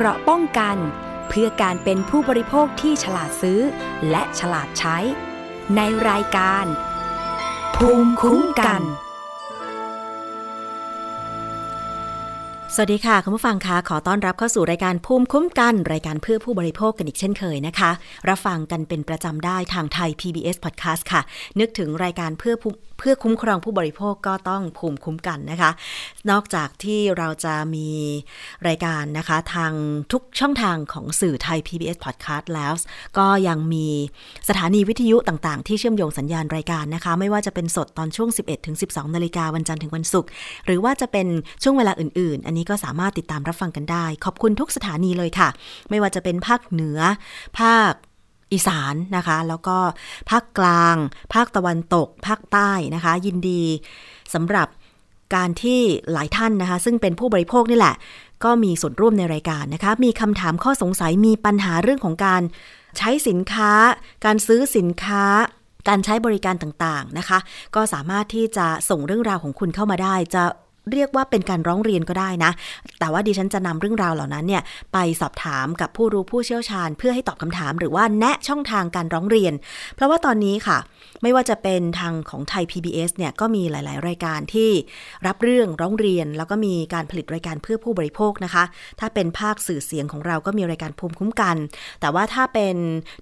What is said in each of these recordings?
เกราะป้องกัน เพื่อการเป็นผู้บริโภคที่ฉลาดซื้อ และฉลาดใช้ ในรายการ ภูมิคุ้มกัน สวัสดีค่ะ คุณผู้ฟังคะขอต้อนรับเข้าสู่รายการภูมิคุ้มกัน รายการเพื่อผู้บริโภคกันอีกเช่นเคยนะคะรับฟังกันเป็นประจำได้ทางไทย PBS Podcast ค่ะ นึกถึงรายการเพื่อ เพื่อคุ้มครองผู้บริโภคก็ต้องภูมิคุ้มกันนะคะ นอกจากที่เราจะมีรายการนะคะ ทางทุกช่องทางของสื่อไทย PBS Podcast แล้ว ก็ยังมีสถานีวิทยุต่างๆ ที่เชื่อมโยงสัญญาณรายการนะคะ ไม่ว่าจะเป็นสดตอนช่วง 11ถึง12 นาฬิกาวันจันทร์ถึงวันศุกร์หรือว่าจะเป็นช่วงเวลาอื่น ๆ อันนี้ก็สามารถติดตามรับฟังกันได้ ขอบคุณทุกสถานีเลยค่ะ ไม่ว่าจะเป็นภาคเหนือ ภาค อีสานนะคะ แล้วก็ภาคกลาง ภาคตะวันตก ภาคใต้นะคะ ยินดีสำหรับการที่หลายท่านนะคะ ซึ่งเป็นผู้บริโภคนี่แหละ ก็มีส่วนร่วมในรายการนะคะ มีคำถามข้อสงสัยมีปัญหาเรื่องของการใช้สินค้า การซื้อสินค้า การใช้บริการต่างๆนะคะ ก็สามารถที่จะส่งเรื่องราวของคุณเข้ามาได้จะ เรียกว่าเป็นการร้องเรียนก็ได้นะ แต่ว่าดิฉันจะนำเรื่องราวเหล่านั้นเนี่ยไปสอบถามกับผู้รู้ผู้เชี่ยวชาญ เพื่อให้ตอบคำถาม หรือว่าแนะช่องทางการร้องเรียน เพราะว่าตอนนี้ค่ะ ไม่ว่าจะเป็นทางของไทย PBS เนี่ยก็มีหลาย ๆ รายการที่รับเรื่องร้องเรียน แล้วก็มีการผลิตรายการเพื่อผู้บริโภคนะคะ ถ้าเป็นภาคสื่อเสียงของเราก็มีรายการภูมิคุ้มกัน แต่ว่าถ้าเป็น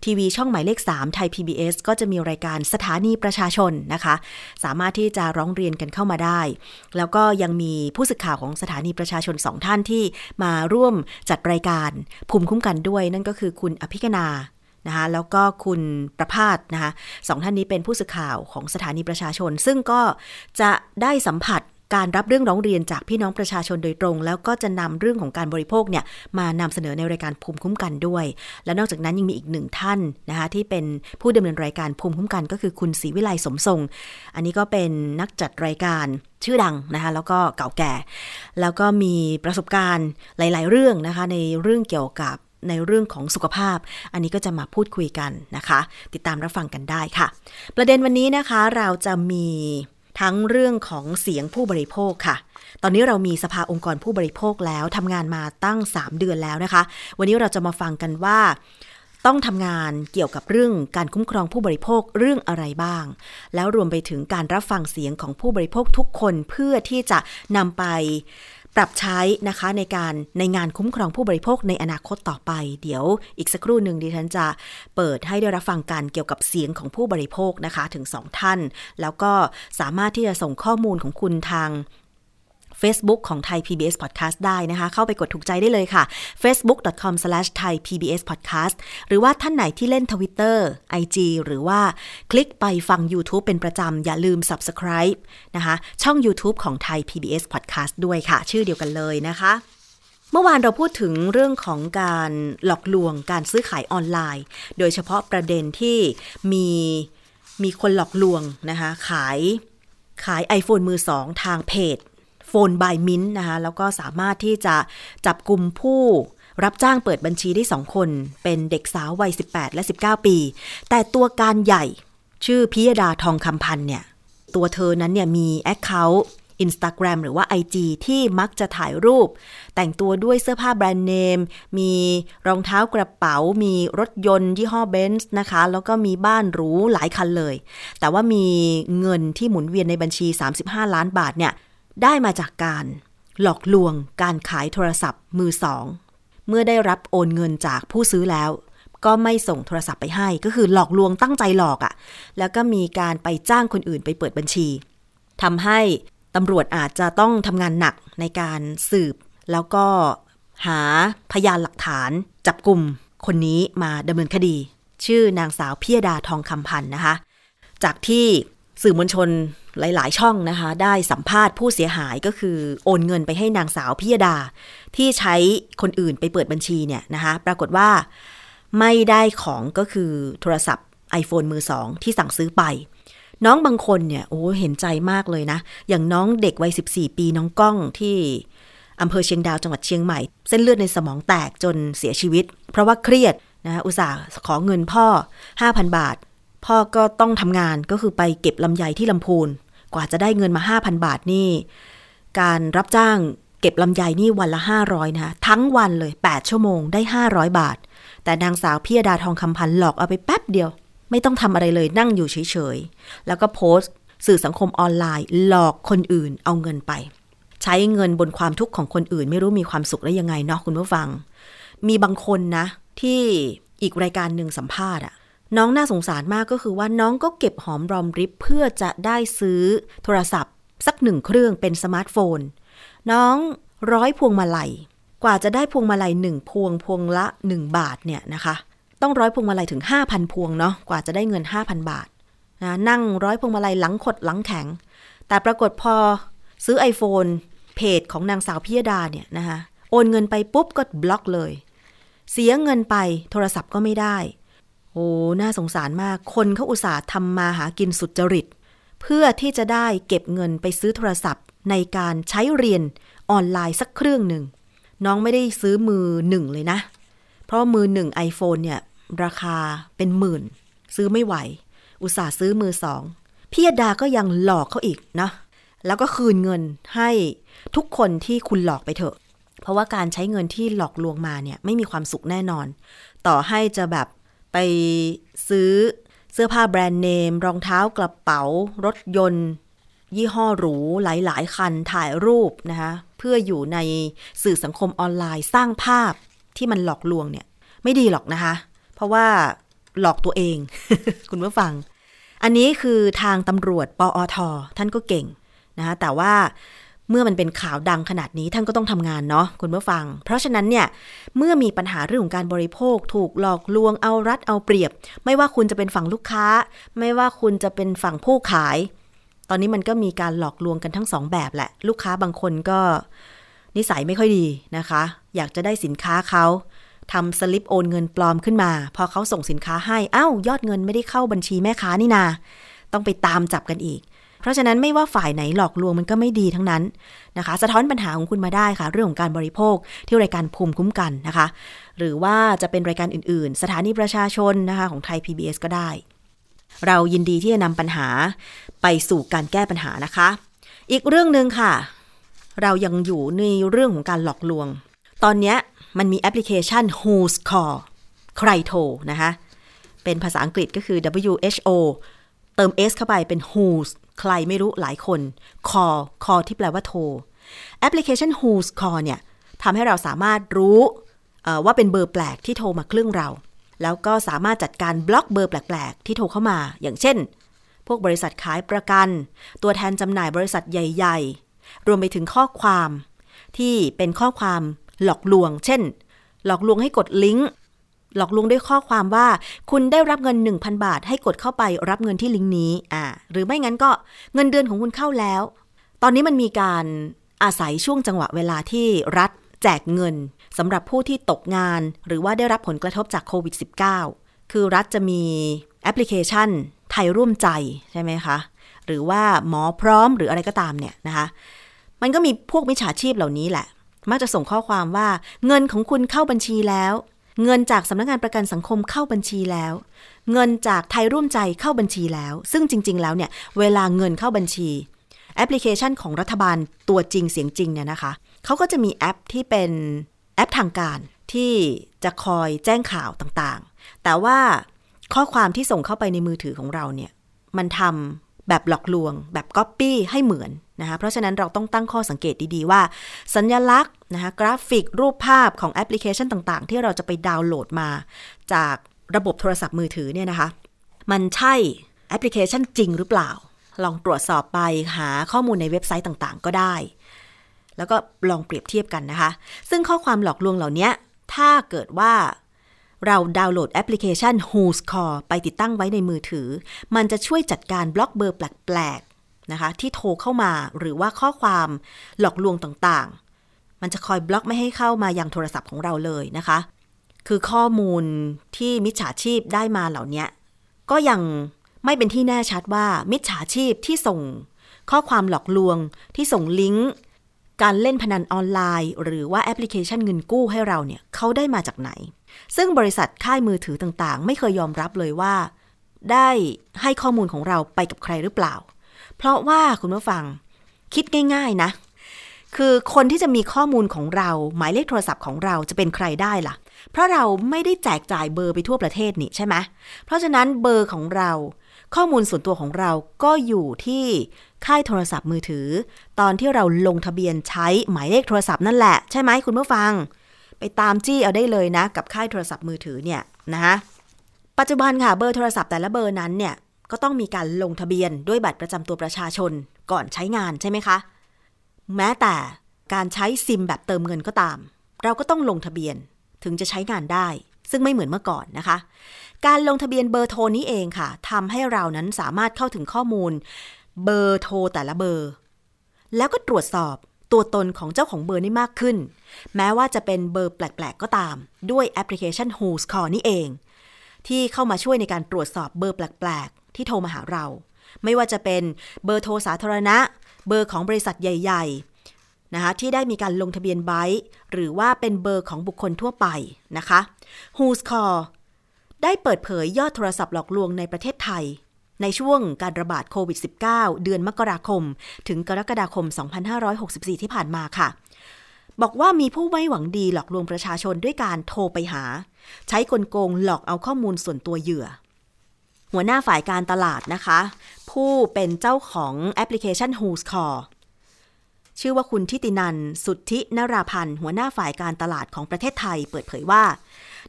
ทีวีช่องหมายเลข 3 ไทย PBS ก็จะมีรายการสถานีประชาชนนะคะ สามารถที่จะร้องเรียนกันเข้ามาได้ แล้วก็ยังมีผู้สื่อข่าวของสถานีประชาชนสองท่านที่มาร่วมจัดรายการภูมิคุ้มกันด้วย นั่นก็คือคุณอภิกนานะคะแล้วก็คุณประพาสนะคะสองท่านนี้เป็นผู้สื่อข่าวของสถานีประชาชน ซึ่งก็จะได้สัมผัส การรับเรื่องร้องเรียนจากพี่น้องประชาชนโดยตรง แล้วก็จะนำเรื่องของการบริโภคเนี่ยมานำเสนอในรายการภูมิคุ้มกันด้วย และนอกจากนั้นยังมีอีกหนึ่งท่านนะคะที่เป็นผู้ดำเนินรายการภูมิคุ้มกัน ก็คือคุณศรีวิไลสมทรง อันนี้ก็เป็นนักจัดรายการชื่อดังนะคะแล้วก็เก่าแก่ แล้วก็มีประสบการณ์หลาย ๆ เรื่องนะคะในเรื่องเกี่ยวกับในเรื่องของสุขภาพ อันนี้ก็จะมาพูดคุยกันนะคะ ติดตามรับฟังกันได้ค่ะ ประเด็นวันนี้นะคะเราจะมี ทั้งเรื่องของเสียงผู้บริโภคค่ะ ตอนนี้เรามีสภาองค์กรผู้บริโภคแล้วทำงานมาตั้ง 3 เดือนแล้วนะคะ วันนี้เราจะมาฟังกันว่า ต้องทำงานเกี่ยวกับเรื่องการคุ้มครองผู้บริโภคเรื่องอะไรบ้าง แล้วรวมไปถึงการรับฟังเสียงของผู้บริโภคทุกคนเพื่อที่จะนำไป ปรับใช้นะคะในการในงานคุ้มครองผู้บริโภคในอนาคตต่อไป เดี๋ยวอีกสักครู่หนึ่งดิฉันจะเปิดให้ได้รับฟังกันเกี่ยวกับเสียงของผู้บริโภคนะคะถึง 2 ท่าน แล้วก็สามารถที่จะส่งข้อมูลของคุณทาง Facebook ของไทย PBS Podcast ได้นะคะ เข้าไปกดถูกใจได้เลยค่ะ facebook.com/thaipbspodcast หรือว่าท่านไหนที่เล่น Twitter IG หรือว่าคลิกไปฟัง YouTube เป็นประจำ อย่าลืม Subscribe นะคะ ช่อง YouTube ของไทย PBS Podcast ด้วยค่ะ ชื่อเดียวกันเลยนะคะเมื่อวานเราพูดถึงเรื่องของการหลอกลวงการซื้อขายออนไลน์ โดยเฉพาะประเด็นที่มีมีคนหลอกลวงนะคะขายขาย iPhone มือสองทางเพจ โฟนบายมินนะคะแล้วก็สามารถที่จะจับกลุ่มผู้รับจ้างเปิดบัญชีได้ 2 คน เป็นเด็กสาววัย 18 และ 19 ปี แต่ตัวการใหญ่ชื่อพิยดาทองคำพันเนี่ย ตัวเธอนั้นเนี่ยมี account Instagram หรือว่า IG ที่มักจะถ่ายรูป แต่งตัวด้วยเสื้อผ้าแบรนด์เนม มีรองเท้ากระเป๋า มีรถยนต์ยี่ห้อเบนซ์นะคะ แล้วก็มีบ้านหรูหลายหลังเลย แต่ว่ามีเงินที่หมุนเวียนในบัญชี 35 ล้านบาทเนี่ย ได้มาจากการหลอกลวงการขายโทรศัพท์มือสอง เมื่อได้รับโอนเงินจากผู้ซื้อแล้ว ก็ไม่ส่งโทรศัพท์ไปให้ ก็คือหลอกลวงตั้งใจหลอกอะ่ะ แล้วก็มีการไปจ้างคนอื่นไปเปิดบัญชีทำให้ตำรวจอาจจะต้องทำงานหนักในการสืบ แล้วก็หาพยานหลักฐานจับกลุ่มคนนี้มาดำเนินคดี ชื่อนางสาวพิยดาทองคำพันธ์นะคะ จากที่สื่อมวลชน หลาย ๆ ช่องนะคะ ได้สัมภาษณ์ผู้เสียหายก็คือโอนเงินไปให้นางสาวพิยดา ที่ใช้คนอื่นไปเปิดบัญชีเนี่ยนะคะ ปรากฏว่าไม่ได้ของก็คือโทรศัพท์ iPhone มือสองที่สั่งซื้อไป น้องบางคนเนี่ยโอ้เห็นใจมากเลยนะ อย่างน้องเด็กวัย 14 ปีน้องก้องที่อำเภอเชียงดาวจังหวัดเชียงใหม่ เส้นเลือดในสมองแตกจนเสียชีวิต เพราะว่าเครียดนะอุตส่าห์ขอเงินพ่อ 5,000 บาท พ่อก็ต้องทำงานก็คือไปเก็บลำไยที่ลำพูน กว่าจะได้เงินมา 5,000 บาทนี่ การรับจ้างเก็บลำไยนี่วันละ 500 นะคะทั้งวันเลย 8 ชั่วโมงได้ 500 บาท แต่นางสาวพิยดาทองคำพันหลอกเอาไปแป๊บเดียว ไม่ต้องทำอะไรเลยนั่งอยู่เฉยๆ แล้วก็โพสต์ สื่อสังคมออนไลน์ หลอกคนอื่นเอาเงินไป ใช้เงินบนความทุกข์ของคนอื่น ไม่รู้มีความสุขได้ยังไงเนาะคุณผู้ฟัง มีบางคนนะ ที่อีกรายการหนึ่งสัมภาษณ์อะ น้องน่าสงสารมากก็คือว่าน้องก็เก็บหอมรอมริบเพื่อจะได้ซื้อโทรศัพท์ สักหนึ่งเครื่องเป็นสมาร์ทโฟน น้องร้อยพวงมาลัย กว่าจะได้พวงมาลัยหนึ่งพวงพวงละ 1 บาทเนี่ยนะคะ ต้องร้อยพวงมาลัยถึง 5,000 พวงเนาะกว่าจะได้เงิน 5,000 บาทนะนั่งร้อยพวงมาลัยหลังขดหลังแข็ง แต่ปรากฏพอซื้อ iPhone เพจของนางสาวพิยดาเนี่ยนะคะโอนเงินไปปุ๊บก็บล็อกเลย เสียเงินไปโทรศัพท์ก็ไม่ได้ โอ้น่าสงสารมาก คนเขาอุตส่าห์ทำมาหากินสุดจริต เพื่อที่จะได้เก็บเงินไปซื้อโทรศัพท์ ในการใช้เรียนออนไลน์สักเครื่องหนึ่ง น้องไม่ได้ซื้อมือหนึ่งเลยนะ เพราะมือหนึ่ง iPhone เนี่ย ราคาเป็นหมื่น ซื้อไม่ไหว อุตส่าห์ซื้อมือสองพี่ยดาก็ยังหลอกเขาอีกนะแล้วก็คืนเงินให้ทุกคนที่คุณหลอกไปเถอะ เพราะว่าการใช้เงินที่หลอกลวงมาเนี่ยไม่มีความสุขแน่นอน ต่อให้จะแบบ ไปซื้อเสื้อผ้าแบรนด์เนม รองเท้ากระเป๋า รถยนต์ ยี่ห้อหรูหลาย ๆ คันถ่ายรูปนะคะเพื่ออยู่ในสื่อสังคมออนไลน์สร้างภาพที่มันหลอกลวงเนี่ย ไม่ดีหรอกนะคะ เพราะว่าหลอกตัวเอง คุณผู้ฟัง อันนี้คือทางตำรวจปอทท่านก็เก่งนะคะแต่ว่า เมื่อมันเป็นข่าวดังขนาดนี้ท่านก็ต้องทำงานเนาะคุณผู้ฟัง เพราะฉะนั้นเนี่ยเมื่อมีปัญหาเรื่องของการบริโภค ถูกหลอกลวงเอารัดเอาเปรียบ ไม่ว่าคุณจะเป็นฝั่งลูกค้า ไม่ว่าคุณจะเป็นฝั่งผู้ขาย ตอนนี้มันก็มีการหลอกลวงกันทั้งสองแบบแหละ ลูกค้าบางคนก็นิสัยไม่ค่อยดีนะคะ อยากจะได้สินค้าเขาทำสลิปโอนเงินปลอมขึ้นมา พอเขาส่งสินค้าให้อ้าวยอดเงินไม่ได้เข้าบัญชีแม่ค้านี่นา ต้องไปตามจับกันอีก เพราะฉะนั้นไม่ว่าฝ่ายไหนหลอกลวงมันก็ไม่ดีทั้งนั้นนะคะ สะท้อนปัญหาของคุณมาได้ค่ะ เรื่องของการบริโภคที่รายการภูมิคุ้มกันนะคะ หรือว่าจะเป็นรายการอื่น ๆ สถานีประชาชนนะคะของไทย PBS ก็ได้ เรายินดีที่จะนำปัญหาไปสู่การแก้ปัญหานะคะ อีกเรื่องหนึ่งค่ะ เรายังอยู่ในเรื่องของการหลอกลวง ตอนนี้มันมีแอปพลิเคชัน Who's Call ใครโทรนะคะ เป็นภาษาอังกฤษก็คือ WHO เติม S เข้าไปเป็น Who's ใครไม่รู้หลายคน Call Call ที่แปลว่าโทร แอปพลิเคชัน Who's Call เนี่ยทำให้เราสามารถรู้ว่าเป็นเบอร์แปลกที่โทรมาเครื่องเรา แล้วก็สามารถจัดการบล็อกเบอร์แปลกๆ ที่โทรเข้ามา อย่างเช่น พวกบริษัทขายประกัน ตัวแทนจำหน่ายบริษัทใหญ่ ๆ รวมไปถึงข้อความที่เป็นข้อความหลอกลวง เช่น หลอกลวงให้กดลิงก์ หลอกลวงด้วยข้อความว่า คุณได้รับเงิน 1,000 บาท ให้กดเข้าไปรับเงินที่ลิงก์นี้อ่าหรือไม่งั้นก็เงินเดือนของคุณเข้าแล้ว ตอนนี้มันมีการอาศัยช่วงจังหวะเวลาที่รัฐแจกเงินสำหรับผู้ที่ตกงาน หรือว่าได้รับผลกระทบจากโควิด -19 คือรัฐจะมีแอปพลิเคชัน ไทยร่วมใจใช่ไหมคะ หรือว่าหมอพร้อมหรืออะไรก็ตามเนี่ยนะคะ มันก็มีพวกมิจฉาชีพเหล่านี้แหละ มักจะส่งข้อความว่าเงินของคุณเข้าบัญชีแล้ว เงินจากสำนักงานประกันสังคมเข้าบัญชีแล้ว เงินจากไทยร่วมใจเข้าบัญชีแล้ว ซึ่งจริง ๆ แล้วเนี่ยเวลาเงินเข้าบัญชี แอปพลิเคชันของรัฐบาลตัวจริงเสียงจริงเนี่ยนะคะเขาก็จะมีแอปที่เป็นแอปทางการที่จะคอยแจ้งข่าวต่างๆ แต่ว่าข้อความที่ส่งเข้าไปในมือถือของเราเนี่ยมันทำแบบหลอกลวง แบบก๊อปปี้ให้เหมือน นะคะเพราะฉะนั้นเราต้องตั้งข้อสังเกตดีๆว่า สัญลักษณ์นะคะกราฟิกรูปภาพของแอปพลิเคชันต่างๆ ที่เราจะไปดาวน์โหลดมา จากระบบโทรศัพท์มือถือเนี่ยนะคะ มันใช่แอปพลิเคชันจริงหรือเปล่า ลองตรวจสอบไปหาข้อมูลในเว็บไซต์ต่างๆ ก็ได้ แล้วก็ลองเปรียบเทียบกันนะคะ ซึ่งข้อความหลอกลวงเหล่านี้ถ้าเกิดว่าเราดาวน์โหลดแอปพลิเคชัน Who's Call ไปติดตั้งไว้ในมือถือ มันจะช่วยจัดการบล็อกเบอร์แปลก นะคะที่โทรเข้ามาหรือว่าข้อความหลอกลวงต่างๆ มันจะคอยบล็อกไม่ให้เข้ามายังโทรศัพท์ของเราเลยนะคะ คือข้อมูลที่มิจฉาชีพได้มาเหล่านี้ก็ยังไม่เป็นที่แน่ชัดว่ามิจฉาชีพที่ส่ง ข้อความหลอกลวงที่ส่งลิงก์การเล่นพนันออนไลน์ หรือว่าแอปพลิเคชันเงินกู้ให้เราเนี่ยเขาได้มาจากไหน ซึ่งบริษัทค่ายมือถือต่างๆ ไม่เคยยอมรับเลยว่า ได้ให้ข้อมูลของเราไปกับใครหรือเปล่า เพราะว่าคุณผู้ฟังคิดง่าย ๆ นะ คือคนที่จะมีข้อมูลของเรา หมายเลขโทรศัพท์ของเราจะเป็นใครได้ล่ะ เพราะเราไม่ได้แจกจ่ายเบอร์ไปทั่วประเทศนี่ใช่ไหมเพราะฉะนั้นเบอร์ของเรา ข้อมูลส่วนตัวของเราก็อยู่ที่ค่ายโทรศัพท์มือถือ ตอนที่เราลงทะเบียนใช้หมายเลขโทรศัพท์นั่นแหละใช่ไหมคุณผู้ฟัง ไปตามจี้เอาได้เลยนะ กับค่ายโทรศัพท์มือถือเนี่ยนะคะปัจจุบันค่ะเบอร์โทรศัพท์แต่ละเบอร์นั้นเนี่ย ก็ต้องมีการลงทะเบียนด้วยบัตรประจำตัวประชาชนก่อนใช้งานใช่ไหมคะ แม้แต่การใช้ซิมแบบเติมเงินก็ตาม เราก็ต้องลงทะเบียนถึงจะใช้งานได้ ซึ่งไม่เหมือนเมื่อก่อนนะคะ การลงทะเบียนเบอร์โทรนี้เองค่ะทำให้เรานั้นสามารถเข้าถึงข้อมูล เบอร์โทรแต่ละเบอร์ แล้วก็ตรวจสอบตัวตนของเจ้าของเบอร์นี้มากขึ้น แม้ว่าจะเป็นเบอร์แปลก ๆ ก็ตาม ด้วยแอปพลิเคชัน Who's Call นี่เอง ที่เข้ามาช่วยในการตรวจสอบเบอร์แปลก ที่โทรมาหาเรา ไม่ว่าจะเป็นเบอร์โทรสาธารณะ เบอร์ของบริษัทใหญ่ๆนะคะที่ได้มีการลงทะเบียนไว้หรือว่าเป็นเบอร์ของบุคคลทั่วไปนะคะ Who's Call ได้เปิดเผยยอดโทรศัพท์หลอกลวงในประเทศไทย ในช่วงการระบาดโควิด -19 เดือนมกราคม ถึงกรกฎาคม 2564 ที่ผ่านมาค่ะบอกว่ามีผู้ไม่หวังดีหลอกลวงประชาชนด้วยการโทรไปหา ใช้กลโกงหลอกเอาข้อมูลส่วนตัวเหยื่อ หัวหน้าฝ่ายการตลาดนะคะ ผู้เป็นเจ้าของแอปพลิเคชัน Who's Call ชื่อว่าคุณทิตินัน สุทธินราพันธ์หัวหน้าฝ่ายการตลาดของประเทศไทย เปิดเผยว่า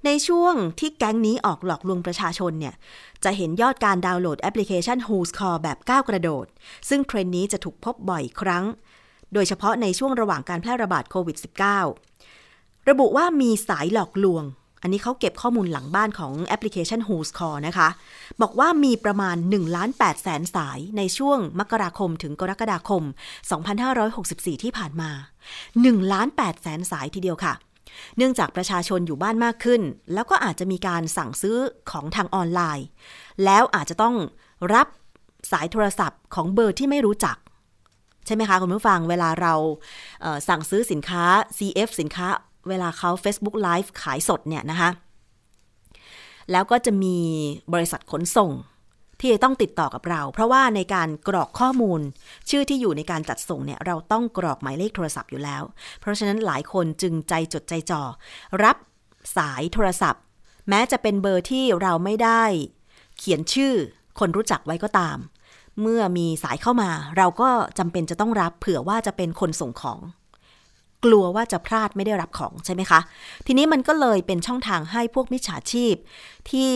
ในช่วงที่แก๊งนี้ออกหลอกลวงประชาชนเนี่ย จะเห็นยอดการดาวน์โหลดแอปพลิเคชัน Who's Call แบบก้าวกระโดด ซึ่งเทรนด์นี้จะถูกพบบ่อยครั้ง โดยเฉพาะในช่วงระหว่างการแพร่ระบาดโควิด -19 ระบุว่ามีสายหลอกลวง อันนี้เขาเก็บข้อมูลหลังบ้านของแอปพลิเคชัน Who's Call นะคะ บอกว่ามีประมาณ1ล้าน8แสนสายในช่วงมกราคมถึงกรกฎาคม 2564 ที่ผ่านมา1ล้าน8แสนสายทีเดียวค่ะ เนื่องจากประชาชนอยู่บ้านมากขึ้น แล้วก็อาจจะมีการสั่งซื้อของทางออนไลน์ แล้วอาจจะต้องรับสายโทรศัพท์ของเบอร์ที่ไม่รู้จัก ใช่ไหมคะคุณผู้ฟังเวลาเราสั่งซื้อสินค้า CF สินค้า เวลาเขา Facebook Live ขายสดเนี่ยนะคะ แล้วก็จะมีบริษัทขนส่งที่จะต้องติดต่อกับเรา เพราะว่าในการกรอกข้อมูล ชื่อที่อยู่ในการจัดส่งเนี่ยเราต้องกรอกหมายเลขโทรศัพท์อยู่แล้ว เพราะฉะนั้นหลายคนจึงใจจดใจจ่อรับสายโทรศัพท์ แม้จะเป็นเบอร์ที่เราไม่ได้ เขียนชื่อคนรู้จักไว้ก็ตาม เมื่อมีสายเข้ามา เราก็จำเป็นจะต้องรับเผื่อว่าจะเป็นคนส่งของ กลัวว่าจะพลาดไม่ได้รับของใช่ไหมคะ ทีนี้มันก็เลยเป็นช่องทางให้พวกมิจฉาชีพ ที่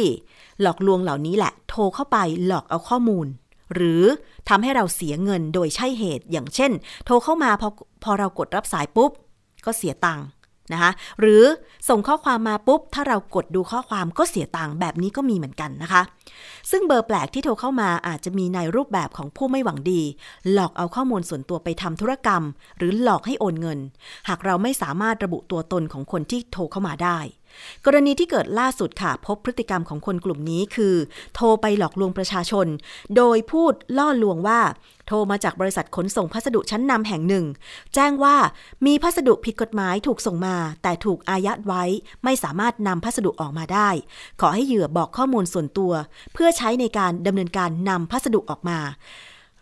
หลอกลวงเหล่านี้แหละ โทรเข้าไปหลอกเอาข้อมูล หรือทำให้เราเสียเงินโดยใช่เหตุ อย่างเช่น โทรเข้ามาพอพอเรากดรับสายปุ๊บ ก็เสียตังค์ นะคะหรือส่งข้อความมาปุ๊บ ถ้าเรากดดูข้อความก็เสียตังค์แบบนี้ก็มีเหมือนกันนะคะ ซึ่งเบอร์แปลกที่โทรเข้ามาอาจจะมีในรูปแบบของผู้ไม่หวังดี หลอกเอาข้อมูลส่วนตัวไปทำธุรกรรม หรือหลอกให้โอนเงิน หากเราไม่สามารถระบุตัวตนของคนที่โทรเข้ามาได้ กรณีที่เกิดล่าสุดค่ะ พบพฤติกรรมของคนกลุ่มนี้คือ โทรไปหลอกลวงประชาชน โดยพูดล่อลวงว่า โทรมาจากบริษัทขนส่งพัสดุชั้นนำแห่งหนึ่ง แจ้งว่ามีพัสดุผิดกฎหมายถูกส่งมา แต่ถูกอายัดไว้ ไม่สามารถนำพัสดุออกมาได้ ขอให้เหยื่อบอกข้อมูลส่วนตัว เพื่อใช้ในการดำเนินการนำพัสดุออกมา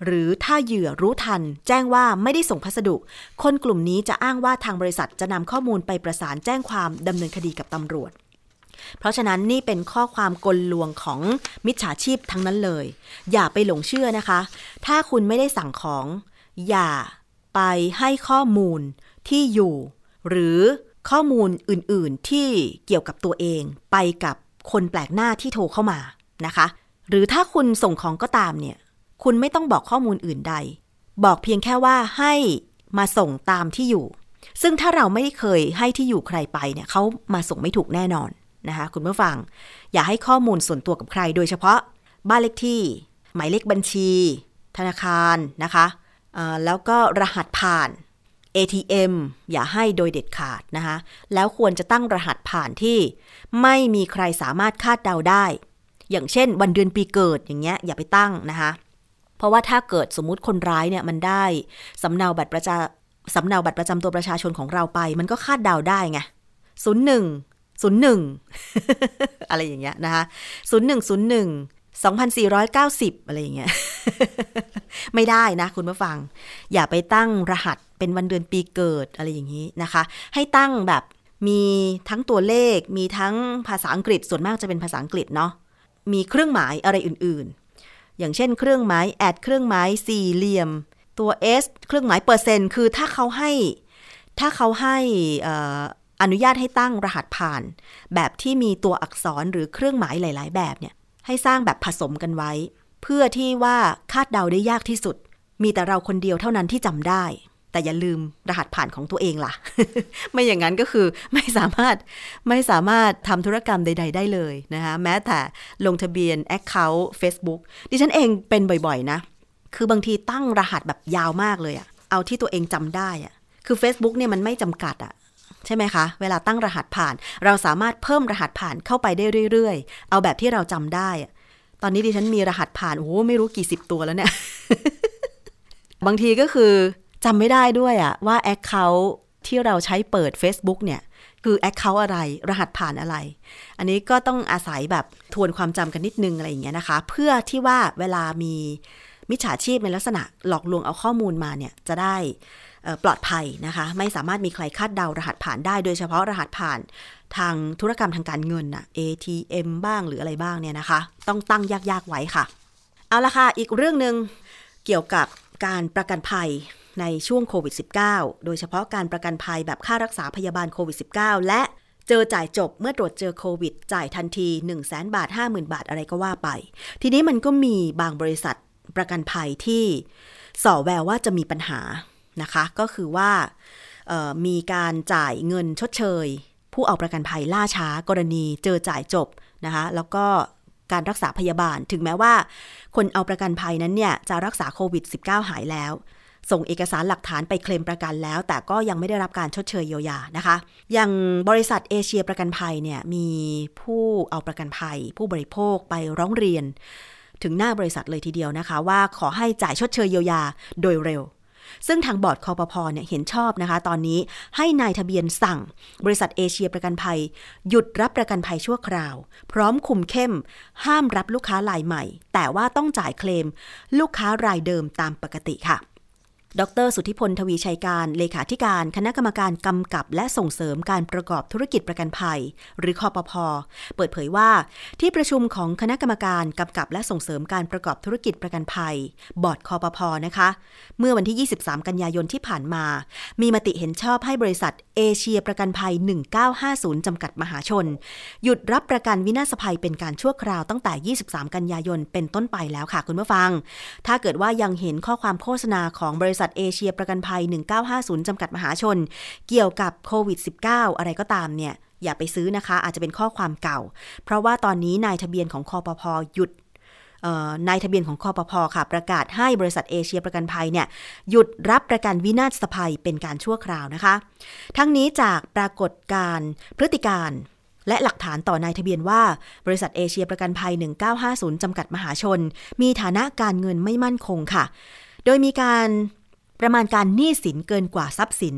หรือถ้าเหยื่อรู้ทัน แจ้งว่าไม่ได้ส่งพัสดุ คนกลุ่มนี้จะอ้างว่าทางบริษัทจะนำข้อมูลไปประสานแจ้งความดำเนินคดีกับตำรวจ เพราะฉะนั้นนี่เป็นข้อความกลลวงของมิจฉาชีพทั้งนั้นเลย อย่าไปหลงเชื่อนะคะ ถ้าคุณไม่ได้สั่งของ อย่าไปให้ข้อมูลที่อยู่ หรือข้อมูลอื่นๆที่เกี่ยวกับตัวเองไปกับคนแปลกหน้าที่โทรเข้ามานะคะ หรือถ้าคุณส่งของก็ตามเนี่ย คุณไม่ต้องบอกข้อมูลอื่นใด บอกเพียงแค่ว่าให้มาส่งตามที่อยู่ ซึ่งถ้าเราไม่ได้เคยให้ที่อยู่ใครไปเนี่ยเขามาส่งไม่ถูกแน่นอนนะคะคุณผู้ฟัง อย่าให้ข้อมูลส่วนตัวกับใคร โดยเฉพาะบ้านเลขที่ หมายเลขบัญชี ธนาคารนะคะแล้วก็รหัสผ่าน ATM อย่าให้โดยเด็ดขาดนะคะ แล้วควรจะตั้งรหัสผ่านที่ ไม่มีใครสามารถคาดเดาได้ อย่างเช่น วันเดือนปีเกิดอย่างเงี้ยอย่าไปตั้งนะคะ เพราะว่าถ้าเกิดสมมุติคนร้ายเนี่ยมันได้สำเนาบัตรประจาสำเนาบัตรประจำตัวประชาชนของเราไป มันก็คาดเดาได้ไงศูนย์หนึ่งศูนย์หนึ่งอะไรอย่างเงี้ยนะคะศูนย์หนึ่งศูนย์หนึ่ง2490 อะไรอย่างเงี้ย ไม่ได้นะคุณผู้ฟัง อย่าไปตั้งรหัสเป็นวันเดือนปีเกิดอะไรอย่างนี้นะคะ ให้ตั้งแบบมีทั้งตัวเลข มีทั้งภาษาอังกฤษส่วนมากจะเป็นภาษาอังกฤษเนาะมีเครื่องหมายอะไรอื่น อย่างเช่นเครื่องหมายแอดเครื่องหมายสี่เหลี่ยม ตัว S เครื่องหมายเปอร์เซ็นต์คือถ้าเขาให้ ถ้าเขาให้อนุญาตให้ตั้งรหัสผ่าน แบบที่มีตัวอักษรหรือเครื่องหมายหลาย ๆ แบบเนี่ยให้สร้างแบบผสมกันไว้ เพื่อที่ว่าคาดเดาได้ยากที่สุด มีแต่เราคนเดียวเท่านั้นที่จำได้ แต่อย่าลืมรหัสผ่านของตัวเองล่ะ ไม่อย่างนั้นก็คือไม่สามารถไม่สามารถทำธุรกรรมใด ๆ ได้เลยนะคะแม้แต่ลงทะเบียน Account Facebook ดิฉันเองเป็นบ่อยๆ นะ คือบางทีตั้งรหัสแบบยาวมากเลยอะเอาที่ตัวเองจำได้อะคือ Facebook เนี่ยมันไม่จำกัดอะใช่ไหมคะ เวลาตั้งรหัสผ่าน เราสามารถเพิ่มรหัสผ่านเข้าไปได้เรื่อยๆ เอาแบบที่เราจำได้ตอนนี้ดิฉันมีรหัสผ่านโอ้ไม่รู้กี่สิบตัวแล้วเนี่ย บางทีก็คือ จำไม่ได้ด้วยอะว่าแอคเคาท์ที่เราใช้เปิด Facebook เนี่ย คือแอคเคาท์อะไร รหัสผ่านอะไร อันนี้ก็ต้องอาศัยแบบทวนความจำกันนิดนึงอะไรอย่างเงี้ยนะคะ เพื่อที่ว่าเวลามีมิจฉาชีพในลักษณะหลอกลวงเอาข้อมูลมาเนี่ยจะได้ปลอดภัยนะคะ ไม่สามารถมีใครคาดเดารหัสผ่านได้ โดยเฉพาะรหัสผ่านทางธุรกรรมทางการเงินอะ ATM บ้างหรืออะไรบ้างเนี่ยนะคะ ต้องตั้งยากๆไว้ค่ะ เอาละค่ะ อีกเรื่องหนึ่งเกี่ยวกับการประกันภัย ในช่วงโควิด -19 โดยเฉพาะการประกันภัยแบบค่ารักษาพยาบาลโควิด -19 และเจอจ่ายจบเมื่อตรวจเจอโควิด จ่ายทันที 1 0 0 0 0 0บาท 50,000 บาทอะไรก็ว่าไป ทีนี้มันก็มีบางบริษัทประกันภัยที่ส่อแววว่าจะมีปัญหานะคะ ก็คือว่ามีการจ่ายเงินชดเชย ผู้เอาประกันภัยล่าช้ากรณีเจอจ่ายจบนะคะแล้วก็การรักษาพยาบาล ถึงแม้ว่า คนเอาประกันภัยนั้นเนี่ยจะรักษาโควิด -19 หายแล้ว ส่งเอกสารหลักฐานไปเคลมประกันแล้ว แต่ก็ยังไม่ได้รับการชดเชยเยียวยานะคะ อย่างบริษัทเอเชียประกันภัยเนี่ยมีผู้เอาประกันภัย ผู้บริโภคไปร้องเรียน ถึงหน้าบริษัทเลยทีเดียวนะคะ ว่าขอให้จ่ายชดเชยเยียวยาโดยเร็ว ซึ่งทางบอร์ดคอปพอเนี่ยเห็นชอบนะคะ ตอนนี้ให้นายทะเบียนสั่ง บริษัทเอเชียประกันภัย หยุดรับประกันภัยชั่วคราว พร้อมคุมเข้ม ห้ามรับลูกค้ารายใหม่ แต่ว่าต้องจ่ายเคลม ลูกค้ารายเดิมตามปกติค่ะ ดร สุทธิพล ทวีชัยการ เลขาธิการ คณะกรรมการกำกับ และส่งเสริมการประกอบธุรกิจประกันภัย หรือคอปพอเปิดเผยว่า ที่ประชุมของคณะกรรมการกำกับ และส่งเสริมการประกอบธุรกิจประกันภัย บอร์ดคอปพอนะคะ เมื่อวันที่ 23 กันยายนที่ผ่านมา มีมติเห็นชอบให้บริษัทเอเชียประกันภัย 1950 จำกัดมหาชน หยุดรับประกันวินาศภัยเป็นการชั่วคราวตั้งแต่ 23 กันยายนเป็นต้นไปแล้วค่ะคุณผู้ฟัง ถ้าเกิดว่ายังเห็นข้อความโฆษณาของบริษัทษัทเอเชียประกันภัย 1950 จำกัดมหาชน เกี่ยวกับโควิด -19 อะไรก็ตามเนี่ย อย่าไปซื้อนะคะ อาจจะเป็นข้อความเก่า เพราะว่าตอนนี้นายทะเบียนของคอปพอหยุดนายทะเบียนของคอปพอค่ะ ประกาศให้บริษัทเอเชียประกันภัยเนี่ยหยุดรับประกันวินาศภัยเป็นการชั่วคราวนะคะ ทั้งนี้จากปรากฏการพฤติการและหลักฐานต่อนายทะเบียนว่า บริษัทเอเชียประกันภัย 1950 จำกัดมหาชน มีฐานะการเงินไม่มั่นคงค่ะ โดยมีการ ประมาณการหนี้สินเกินกว่าทรัพย์สิน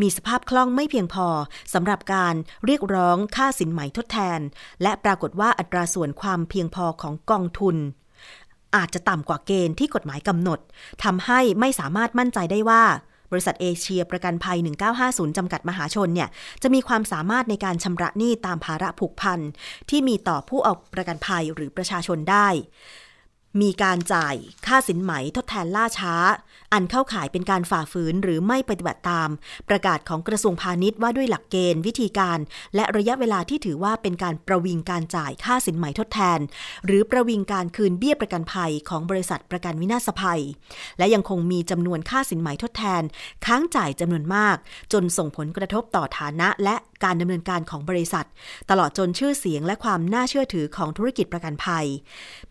มีสภาพคล่องไม่เพียงพอสำหรับการเรียกร้องค่าสินใหม่ทดแทน และปรากฏว่าอัตราส่วนความเพียงพอของกองทุน อาจจะต่ำกว่าเกณฑ์ที่กฎหมายกำหนดทำให้ไม่สามารถมั่นใจได้ว่าบริษัทเอเชียประกันภัย 1950 จำกัดมหาชนเนี่ย จะมีความสามารถในการชำระหนี้ตามภาระผูกพันที่มีต่อผู้ออกประกันภัยหรือประชาชนได้ มีการจ่ายค่าสินไหมทดแทนล่าช้า อันเข้าข่ายเป็นการฝ่าฝืนหรือไม่ปฏิบัติตาม ประกาศของกระทรวงพาณิชย์ว่าด้วยหลักเกณฑ์ วิธีการ และระยะเวลาที่ถือว่าเป็นการประวิงการจ่ายค่าสินไหมทดแทน หรือประวิงการคืนเบี้ยประกันภัยของบริษัทประกันวินาศภัย และยังคงมีจำนวนค่าสินไหมทดแทน ค้างจ่ายจำนวนมาก จนส่งผลกระทบต่อฐานะ และการดำเนินการของบริษัท ตลอดจนชื่อเสียงและความน่าเชื่อถือของธุรกิจประกันภัย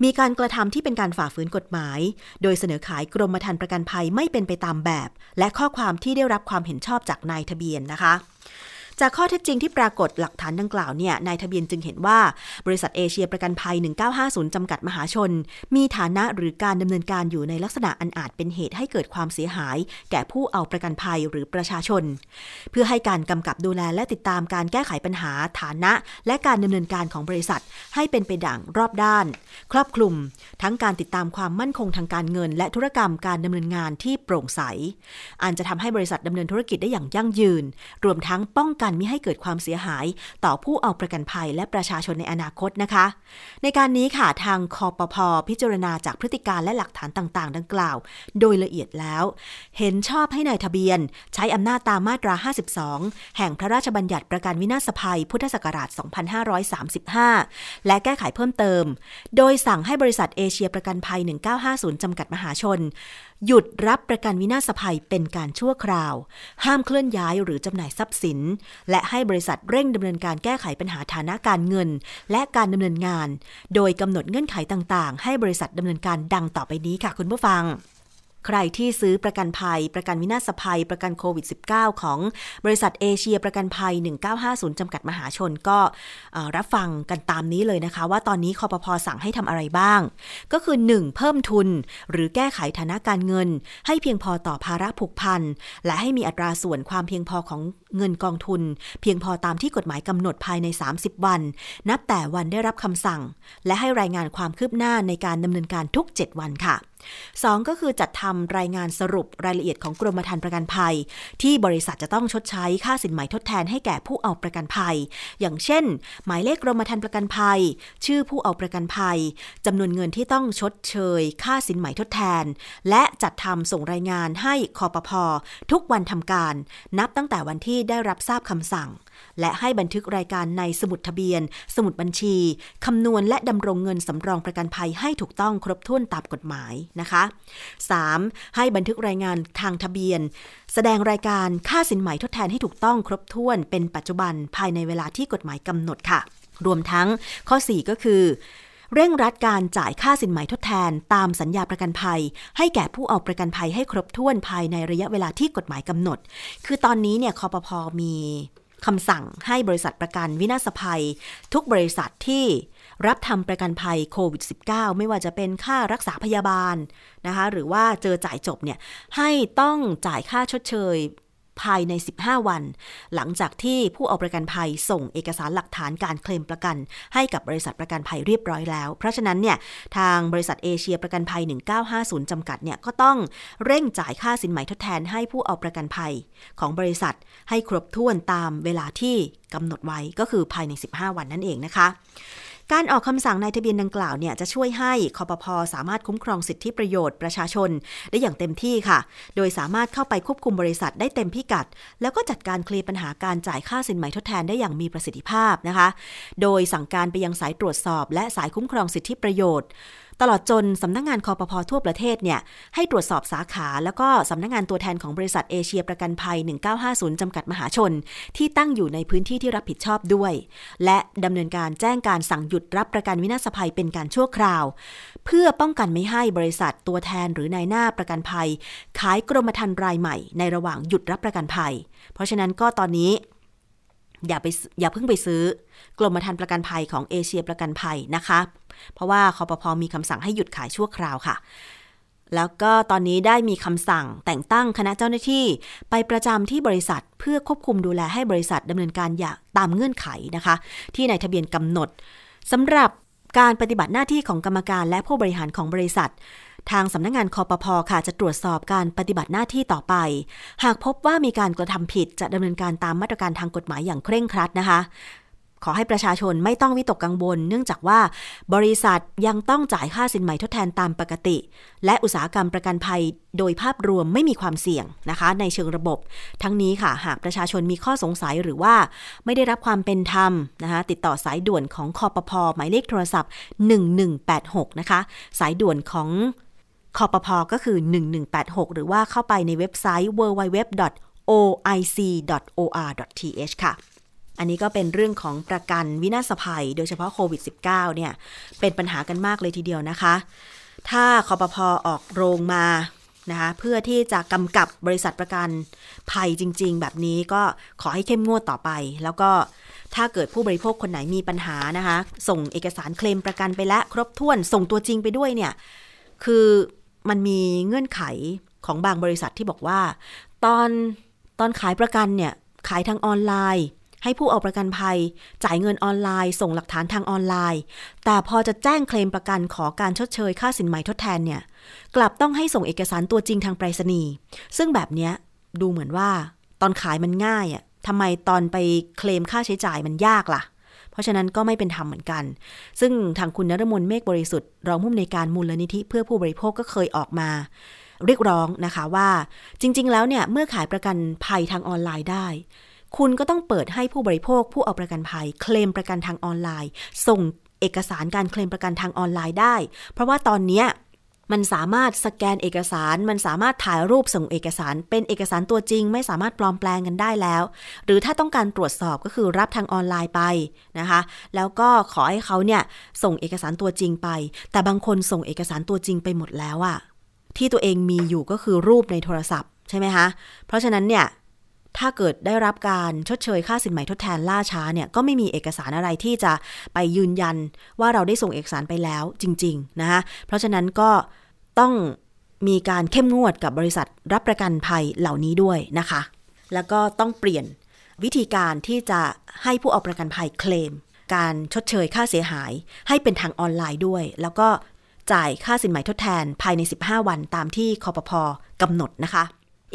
มีการกระทำที่เป็นการฝ่าฝืนกฎหมาย โดยเสนอขายกรมธรรม์ประกันภัยไม่เป็นไปตามแบบ และข้อความที่ได้รับความเห็นชอบจากนายทะเบียนนะคะ จากข้อเท็จจริงที่ปรากฏหลักฐานดังกล่าวเนี่ยนายทะเบียนจึงเห็นว่า บริษัทเอเชียประกันภัย 1950 จำกัดมหาชน มีฐานะหรือการดำเนินการอยู่ในลักษณะอันอาจเป็นเหตุให้เกิดความเสียหาย แก่ผู้เอาประกันภัยหรือประชาชน เพื่อให้การกำกับดูแลและติดตามการแก้ไขปัญหาฐานะ และการดำเนินการของบริษัท ให้เป็นไปดังรอบด้าน ครอบคลุม ทั้งการติดตามความมั่นคงทางการเงิน และธุรกรรมการดำเนินงานที่โปร่งใสอันจะทำให้บริษัทดำเนินธุรกิจได้อย่างยั่งยืน รวมทั้งป้องกันไม่ให้เกิดความเสียหายต่อผู้เอาประกันภัยและประชาชนในอนาคตนะคะ ในการนี้ค่ะทางคอปพพิจารณาจากพฤติการและหลักฐานต่างๆ ดังกล่าว โดยละเอียดแล้ว เห็นชอบให้ในายทะเบียน ใช้อำนาจตามมาตรา 52 แห่งพระราชบัญญัติประกันวินาศภัย พุทธศักราช 2535 และแก้ไขเพิ่มเติม โดยสั่งให้บริษัทเอเชียประกันภัย 1950 จำกัดมหาชน หยุดรับประกันวินาศภัยเป็นการชั่วคราว ห้ามเคลื่อนย้ายหรือจำหน่ายทรัพย์สิน และให้บริษัทเร่งดำเนินการแก้ไขปัญหาฐานะการเงิน และการดำเนินงาน โดยกำหนดเงื่อนไขต่างๆ ให้บริษัทดำเนินการดังต่อไปนี้ค่ะคุณผู้ฟัง ใครที่ซื้อประกันภัย ประกันวินาศภัย ประกันโควิด -19 ของบริษัทเอเชียประกันภัย 1950 จำกัดมหาชนก็รับฟังกันตามนี้เลยนะคะ ว่าตอนนี้คอปพอสั่งให้ทำอะไรบ้าง ก็คือ 1. เพิ่มทุน หรือแก้ไขฐานะการเงิน ให้เพียงพอต่อภาระผูกพัน และให้มีอัตราส่วนความเพียงพอของเงินกองทุน เพียงพอตามที่กฎหมายกำหนดภายใน 30 วัน นับแต่วันได้รับคำสั่ง และให้รายงานความคืบหน้าในการดำเนินการทุก 7 วันค่ะ 2. ก็คือจัดทำรายงานสรุปรายละเอียดของกรมธรรม์ประกันภัย ที่บริษัทจะต้องชดใช้ค่าสินไหมทดแทนให้แก่ผู้เอาประกันภัย อย่างเช่น หมายเลขกรมธรรม์ประกันภัย ชื่อผู้เอาประกันภัยจำนวนเงินที่ต้องชดเชย ค่าสินไหมทดแทน และจัดทำส่งรายงานให้คอปพอทุกวันทำการ นับตั้งแต่วันที่ได้รับทราบคำสั่ง และให้บันทึกรายการในสมุดทะเบียน สมุดบัญชีคำนวณและดำรงเงินสำรองประกันภัยให้ถูกต้องครบถ้วนตามกฎหมายนะคะ 3. ให้บันทึกรายงานทางทะเบียน แสดงรายการค่าสินไหมทดแทนให้ถูกต้องครบถ้วนเป็นปัจจุบันภายในเวลาที่กฎหมายกำหนดค่ะ รวมทั้งข้อ 4 ก็คือเร่งรัดการจ่ายค่าสินไหมทดแทนตามสัญญาประกันภัย ให้แก่ผู้เอาประกันภัยให้ครบถ้วนภายในระยะเวลาที่กฎหมายกำหนด คือตอนนี้เนี่ยคอปพอมีคำสั่งให้บริษัทประกันวินาศภัย ทุกบริษัทที่ รับทำประกันภัยโควิด -19 ไม่ว่าจะเป็นค่ารักษาพยาบาลนะคะหรือว่าเจอจ่ายจบเนี่ยให้ต้องจ่ายค่าชดเชยภายใน 15 วัน หลังจากที่ผู้เอาประกันภัยส่งเอกสารหลักฐานการเคลมประกัน ให้กับบริษัทประกันภัยเรียบร้อยแล้ว เพราะฉะนั้นเนี่ยทางบริษัทเอเชียประกันภัย 1950 จำกัดเนี่ยก็ต้องเร่งจ่ายค่าสินไหมทดแทนให้ผู้เอาประกันภัยของบริษัทให้ครบถ้วนตามเวลาที่กำหนดไว้ก็คือภายใน 15 วันนั่นเองนะคะ การออกคำสั่งนายทะเบียนดังกล่าวเนี่ยจะช่วยให้คอปพอสามารถคุ้มครองสิทธิประโยชน์ประชาชน ได้อย่างเต็มที่ค่ะ โดยสามารถเข้าไปควบคุมบริษัทได้เต็มพิกัด แล้วก็จัดการเคลียร์ปัญหาการจ่ายค่าสินไหมทดแทนได้อย่างมีประสิทธิภาพนะคะ โดยสั่งการไปยังสายตรวจสอบ และสายคุ้มครองสิทธิประโยชน์ ตลอดจนสำนักงงานคอปพอทั่วประเทศเนี่ยให้ตรวจสอบสาขา แล้วก็สำนักงงานตัวแทนของบริษัทเอเชียประกันภัย 1950 จำกัดมหาชน ที่ตั้งอยู่ในพื้นที่ที่รับผิดชอบด้วย และดำเนินการแจ้งการสั่งหยุดรับประกันวินาศภัยเป็นการชั่วคราว เพื่อป้องกันไม่ให้บริษัทตัวแทนหรือนายหน้าประกันภัย ขายกรมธรรม์รายใหม่ในระหว่างหยุดรับประกันภัย เพราะฉะนั้นก็ตอนนี้อย่าไปอย่าเพิ่งไปซื้อกรมธรรม์ประกันภัยของเอเชียประกันภัยนะคะเพราะว่าคอปพอมีคำสั่งให้หยุดขายชั่วคราวค่ะ แล้วก็ตอนนี้ได้มีคำสั่งแต่งตั้งคณะเจ้าหน้าที่ ไปประจำที่บริษัทเพื่อควบคุมดูแลให้บริษัทดำเนินการอย่างตามเงื่อนไขนะคะ ที่ในทะเบียนกำหนดสำหรับการปฏิบัติหน้าที่ของกรรมการและผู้บริหารของบริษัท ทางสำนักงงานคอปพอค่ะ จะตรวจสอบการปฏิบัติหน้าที่ต่อไป หากพบว่ามีการกระทำผิดจะดำเนินการตามมาตรการทางกฎหมายอย่างเคร่งครัดนะคะ ขอให้ประชาชนไม่ต้องวิตกกังวล เนื่องจากว่าบริษัทยังต้องจ่ายค่าสินไหม่ทดแทนตามปกติ และอุตสาหกรรมประกันภัยโดยภาพรวมไม่มีความเสี่ยงนะคะ ในเชิงระบบ ทั้งนี้ค่ะ หากประชาชนมีข้อสงสัยหรือว่าไม่ได้รับความเป็นธรรมนะคะติดต่อสายด่วนของคอปพอหมายเลขโทรศัพท์ 1186 นะคะ สายด่วนของคอปพอก็คือ 1186 หรือว่าเข้าไปในเว็บไซต์ www.oic.or.th ค่ะ อันนี้ก็เป็นเรื่องของประกันวินาศภัย โดยเฉพาะโควิด -19 เนี่ย เป็นปัญหากันมากเลยทีเดียวนะคะ ถ้าคอปพอออกโรงมานะคะเพื่อที่จะกำกับบริษัทประกันภัยจริง ๆ แบบนี้ก็ขอให้เข้มงวดต่อไป แล้วก็ถ้าเกิดผู้บริโภคคนไหนมีปัญหานะคะ ส่งเอกสารเคลมประกันไปแล้วครบถ้วนส่งตัวจริงไปด้วยเนี่ย คือมันมีเงื่อนไขของบางบริษัทที่บอกว่า ตอนตอนขายประกันเนี่ย ขายทางออนไลน์ ให้ผู้เอาประกันภัย จ่ายเงินออนไลน์ ส่งหลักฐานทางออนไลน์ แต่พอจะแจ้งเคลมประกันขอการชดเชยค่าสินไหมทดแทนเนี่ยกลับต้องให้ส่งเอกสารตัวจริงทางไปรษณีย์ซึ่งแบบเนี้ยดูเหมือนว่าตอนขายมันง่ายอะทำไมตอนไปเคลมค่าใช้จ่ายมันยากล่ะ เพราะฉะนั้นก็ไม่เป็นธรรมเหมือนกัน ซึ่งทางคุณนรมนเมฆบริสุทธิ์รองผู้อำนวยการมูลนิธิเพื่อผู้บริโภคก็เคยออกมา เรียกร้องนะคะว่าจริง ๆ แล้วเนี่ยเมื่อขายประกันภัยทางออนไลน์ได้ คุณก็ต้องเปิดให้ผู้บริโภคผู้เอาประกันภัย เคลมประกันทางออนไลน์ ส่งเอกสารการเคลมประกันทางออนไลน์ได้ เพราะว่าตอนเนี้มันสามารถสแกนเอกสาร มันสามารถถ่ายรูปส่งเอกสาร เป็นเอกสารตัวจริง ไม่สามารถปลอมแปลงกันได้แล้ว หรือถ้าต้องการตรวจสอบก็คือรับทางออนไลน์ไปนะคะ แล้วก็ขอให้เขาเนี่ยส่งเอกสารตัวจริงไป แต่บางคนส่งเอกสารตัวจริงไปหมดแล้วอะที่ตัวเองมีอยู่ก็คือรูปในโทรศัพท์ใช่ไหมคะ เพราะฉะนั้นเนี่ย ถ้าเกิดได้รับการชดเชยค่าสินไหม่ทดแทนล่าช้าเนี่ยก็ไม่มีเอกสารอะไรที่จะไปยืนยันว่าเราได้ส่งเอกสารไปแล้วจริงๆนะคะเพราะฉะนั้นก็ต้องมีการเข้มงวดกับบริษัทรับประกันภัยเหล่านี้ด้วยนะคะ แล้วก็ต้องเปลี่ยนวิธีการที่จะให้ผู้เอาประกันภัยเคลม การชดเชยค่าเสียหาย ให้เป็นทางออนไลน์ด้วย แล้วก็จ่ายค่าสินไหม่ทดแทนภายใน 15 วันตามที่คอปพอกำหนดนะคะ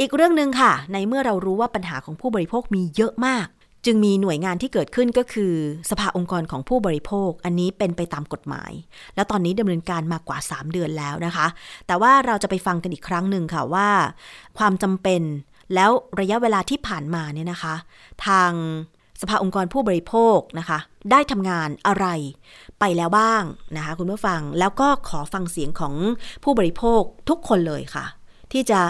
อีกเรื่องหนึ่งค่ะ ในเมื่อเรารู้ว่าปัญหาของผู้บริโภคมีเยอะมาก จึงมีหน่วยงานที่เกิดขึ้นก็คือ สภาองค์กรของผู้บริโภค อันนี้เป็นไปตามกฎหมาย แล้วตอนนี้ดำเนินการมากว่า 3 เดือนแล้วนะคะ แต่ว่าเราจะไปฟังกันอีกครั้งหนึ่งค่ะว่า ความจำเป็นแล้วระยะเวลาที่ผ่านมาเนี่ยนะคะ ทางสภาองค์กรผู้บริโภคนะคะ ได้ทำงานอะไรไปแล้วบ้างนะคะ คุณผู้ฟังแล้วก็ขอฟังเสียงของผู้บริโภคทุกคนเลยค่ะ ที่จะ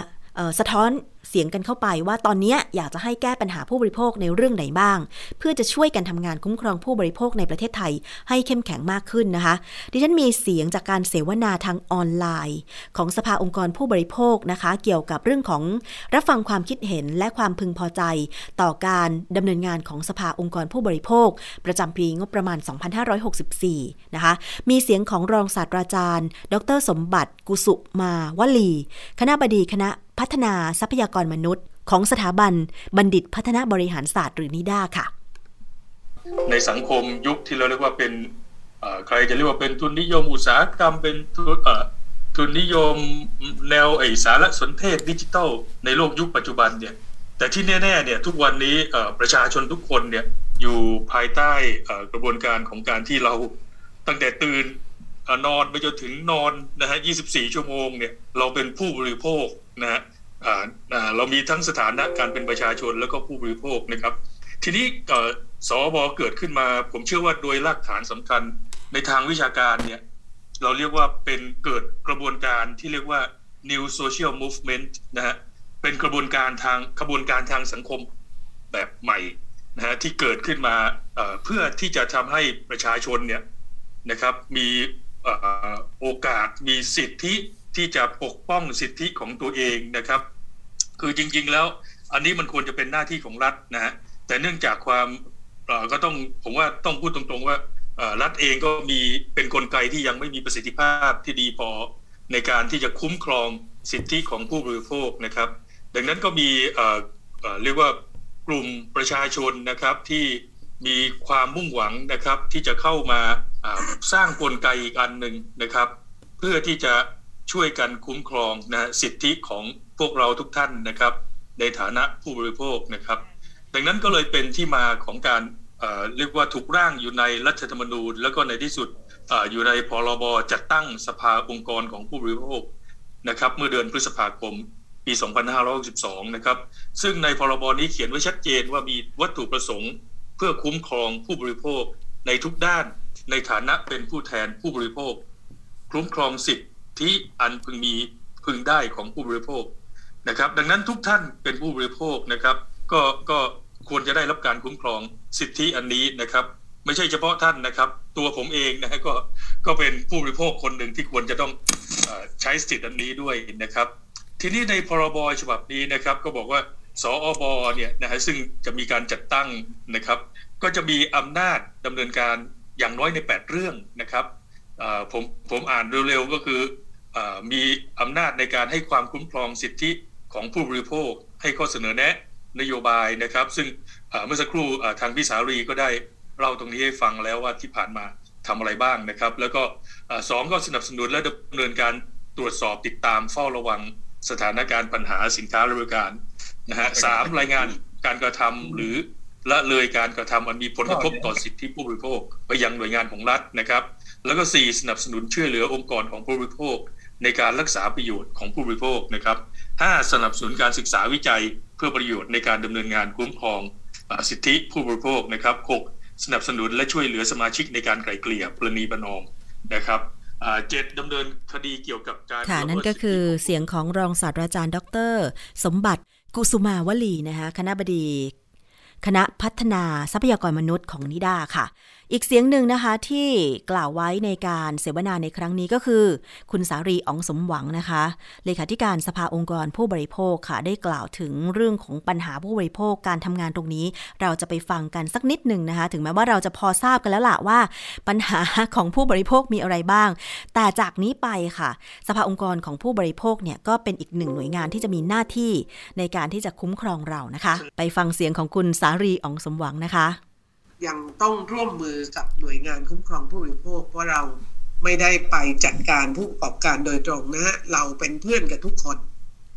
สะท้อนเสียงกันเข้าไปว่าตอนนี้อยากจะให้แก้ปัญหาผู้บริโภคในเรื่องไหนบ้าง เพื่อจะช่วยกันทำงานคุ้มครองผู้บริโภคในประเทศไทยให้เข้มแข็งมากขึ้นนะคะ ดิฉันมีเสียงจากการเสวนาทางออนไลน์ ของสภาองค์กรผู้บริโภคนะคะ เกี่ยวกับเรื่องของรับฟังความคิดเห็นและความพึงพอใจ ต่อการดำเนินงานของสภาองค์กรผู้บริโภค ประจำปีงบประมาณ 2564 นะคะ มีเสียงของรองศาสตราจารย์ ดร สมบัติ กุสุมาวลี คณะบดีคณะ พัฒนาทรัพยากรมนุษย์ ของสถาบันบัณฑิตพัฒนาบริหารศาสตร์หรือนิด้าค่ะ ในสังคมยุคที่เราเรียกว่าเป็นใครจะเรียกว่าเป็นทุนนิยมอุตสาหกรรมเป็นทุนทุนนิยมแนวไอสารสนเทศดิจิทัลในโลกยุคปัจจุบันเนี่ยแต่ที่แน่ๆเนี่ยทุกวันนี้ประชาชนทุกคนเนี่ยอยู่ภายใต้กระบวนการของการที่เราตั้งแต่ตื่นนอนไปจนถึงนอนนะฮะ 24 ชั่วโมงเนี่ยเราเป็นผู้บริโภค นะฮะเรามีทั้งสถานะการเป็นประชาชนแล้วก็ผู้บริโภคนะครับ ทีนี้สวเกิดขึ้นมา ผมเชื่อว่าโดยรากฐานสำคัญในทางวิชาการเนี่ยเราเรียกว่าเป็นเกิดกระบวนการที่เรียกว่า new social movement นะฮะเป็นกระบวนการทางกระบวนการทางสังคมแบบใหม่นะฮะที่เกิดขึ้นมาเพื่อที่จะทำให้ประชาชนเนี่ยนะครับมีโอกาสมีสิทธิ ที่จะปกป้องสิทธิของตัวเองนะครับ คือจริงๆแล้วอันนี้มันควรจะเป็นหน้าที่ของรัฐนะฮะแต่เนื่องจากความก็ต้องผมว่าต้องพูดตรงๆว่ารัฐเองก็มีเป็นนกลไกที่ยังไม่มีประสิทธิภาพที่ดีพอในการที่จะคุ้มครองสิทธิของผู้บริโภคนะครับ ดังนั้นก็มีเรียกว่ากลุ่มประชาชนนะครับที่มีความมุ่งหวังนะครับที่จะเข้ามาสร้างกลไกอีกอันหนึ่งนะครับ เพื่อที่จะ ช่วยกันคุ้มครองนะสิทธิของพวกเราทุกท่านนะครับ ในฐานะผู้บริโภคนะครับ ดังนั้นก็เลยเป็นที่มาของการเรียกว่าถูกร่างอยู่ในรัฐธรรมนูญ แล้วก็ในที่สุดออยู่ในพรบจัดตั้งสภาองค์กรของผู้บริโภคนะครับ เมื่อเดือนพฤษภาคมปี 2562 นะครับ ซึ่งในพรบนี้เขียนไว้ชัดเจนว่ามีวัตถุประสงค์ เพื่อคุ้มครองผู้บริโภคในทุกด้าน ในฐานะเป็นผู้แทนผู้บริโภค คุ้มครองสิทธิ อันพึงมีพึงได้ของผู้บริโภคนะครับ ดังนั้นทุกท่านเป็นผู้บริโภคนะครับ ก็ก็ควรจะได้รับการคุ้มครองสิทธิอันนี้นะครับ ไม่ใช่เฉพาะท่านนะครับ ตัวผมเองนะฮะก็ก็เป็นผู้บริโภคคนหนึ่งที่ควรจะต้องใช้สิทธิอันนี้ด้วยนะครับ ทีนี้ในพรบฉบับนี้นะครับ ก็บอกว่าสอบเนี่ยนะฮะซึ่งจะมีการจัดตั้งนะครับ ก็จะมีอำนาจดำเนินการอย่างน้อยใน 8 เรื่องนะครับผมผมอ่านเร็วๆก็คือ มีอำนาจในการให้ความคุ้มครองสิทธิของผู้บริโภค ให้ข้อเสนอแนะนโยบายนะครับ ซึ่งเมื่อสักครู่ทางพิสารีก็ได้เล่าตรงนี้ให้ฟังแล้วว่าที่ผ่านมาทำอะไรบ้างนะครับ แล้วก็สองก็สนับสนุนและดำเนินการตรวจสอบติดตามเฝ้าระวังสถานการณ์ปัญหาสินค้าและบริการนะฮะสามรายงานการกระทำหรือละเลยการกระทำอันมีผลกระทบต่อสิทธิผู้บริโภค ไปยังหน่วยงานของรัฐนะครับ แล้วก็สี่สนับสนุนช่วยเหลือองค์กรของผู้บริโภค ในการรักษาประโยชน์ของผู้บริโภคนะครับห้าสนับสนุนการศึกษาวิจัยเพื่อประโยชน์ในการดำเนินงานคุ้มครองสิทธิผู้บริโภคนะครับหกสนับสนุนและช่วยเหลือสมาชิกในการไกล่เกลี่ยปรณีประนอมนะครับเจ็ดดำเนินคดีเกี่ยวกับการค่ะนั่นก็คือเสียงของรองศาสตราจารย์ ดร สมบัติกุสุมาวลีนะคะคณะบดี คณะพัฒนาทรัพยากรมนุษย์ของนิดาค่ะอีกเสียงหนึ่งนะคะที่กล่าวไว้ในการเสวนาในครั้งนี้ก็คือ คุณสารีอองสมหวังนะคะ เลขาธิการสภาองค์กรผู้บริโภคค่ะ ได้กล่าวถึงเรื่องของปัญหาผู้บริโภคการทำงานตรงนี้ เราจะไปฟังกันสักนิดหนึ่งนะคะ ถึงแม้ว่าเราจะพอทราบกันแล้วล่ะว่า ปัญหาของผู้บริโภคมีอะไรบ้าง แต่จากนี้ไปค่ะ สภาองค์กรของผู้บริโภคเนี่ยก็เป็นอีกหนึ่งหน่วยงานที่จะมีหน้าที่ในการที่จะคุ้มครองเรานะคะ ไปฟังเสียงของคุณสารีอองสมหวังนะคะ ยังต้องร่วมมือกับหน่วยงานคุ้มครองผู้บริโภค เพราะเราไม่ได้ไปจัดการผู้ประกอบการโดยตรงนะฮะเราเป็นเพื่อนกับทุกคน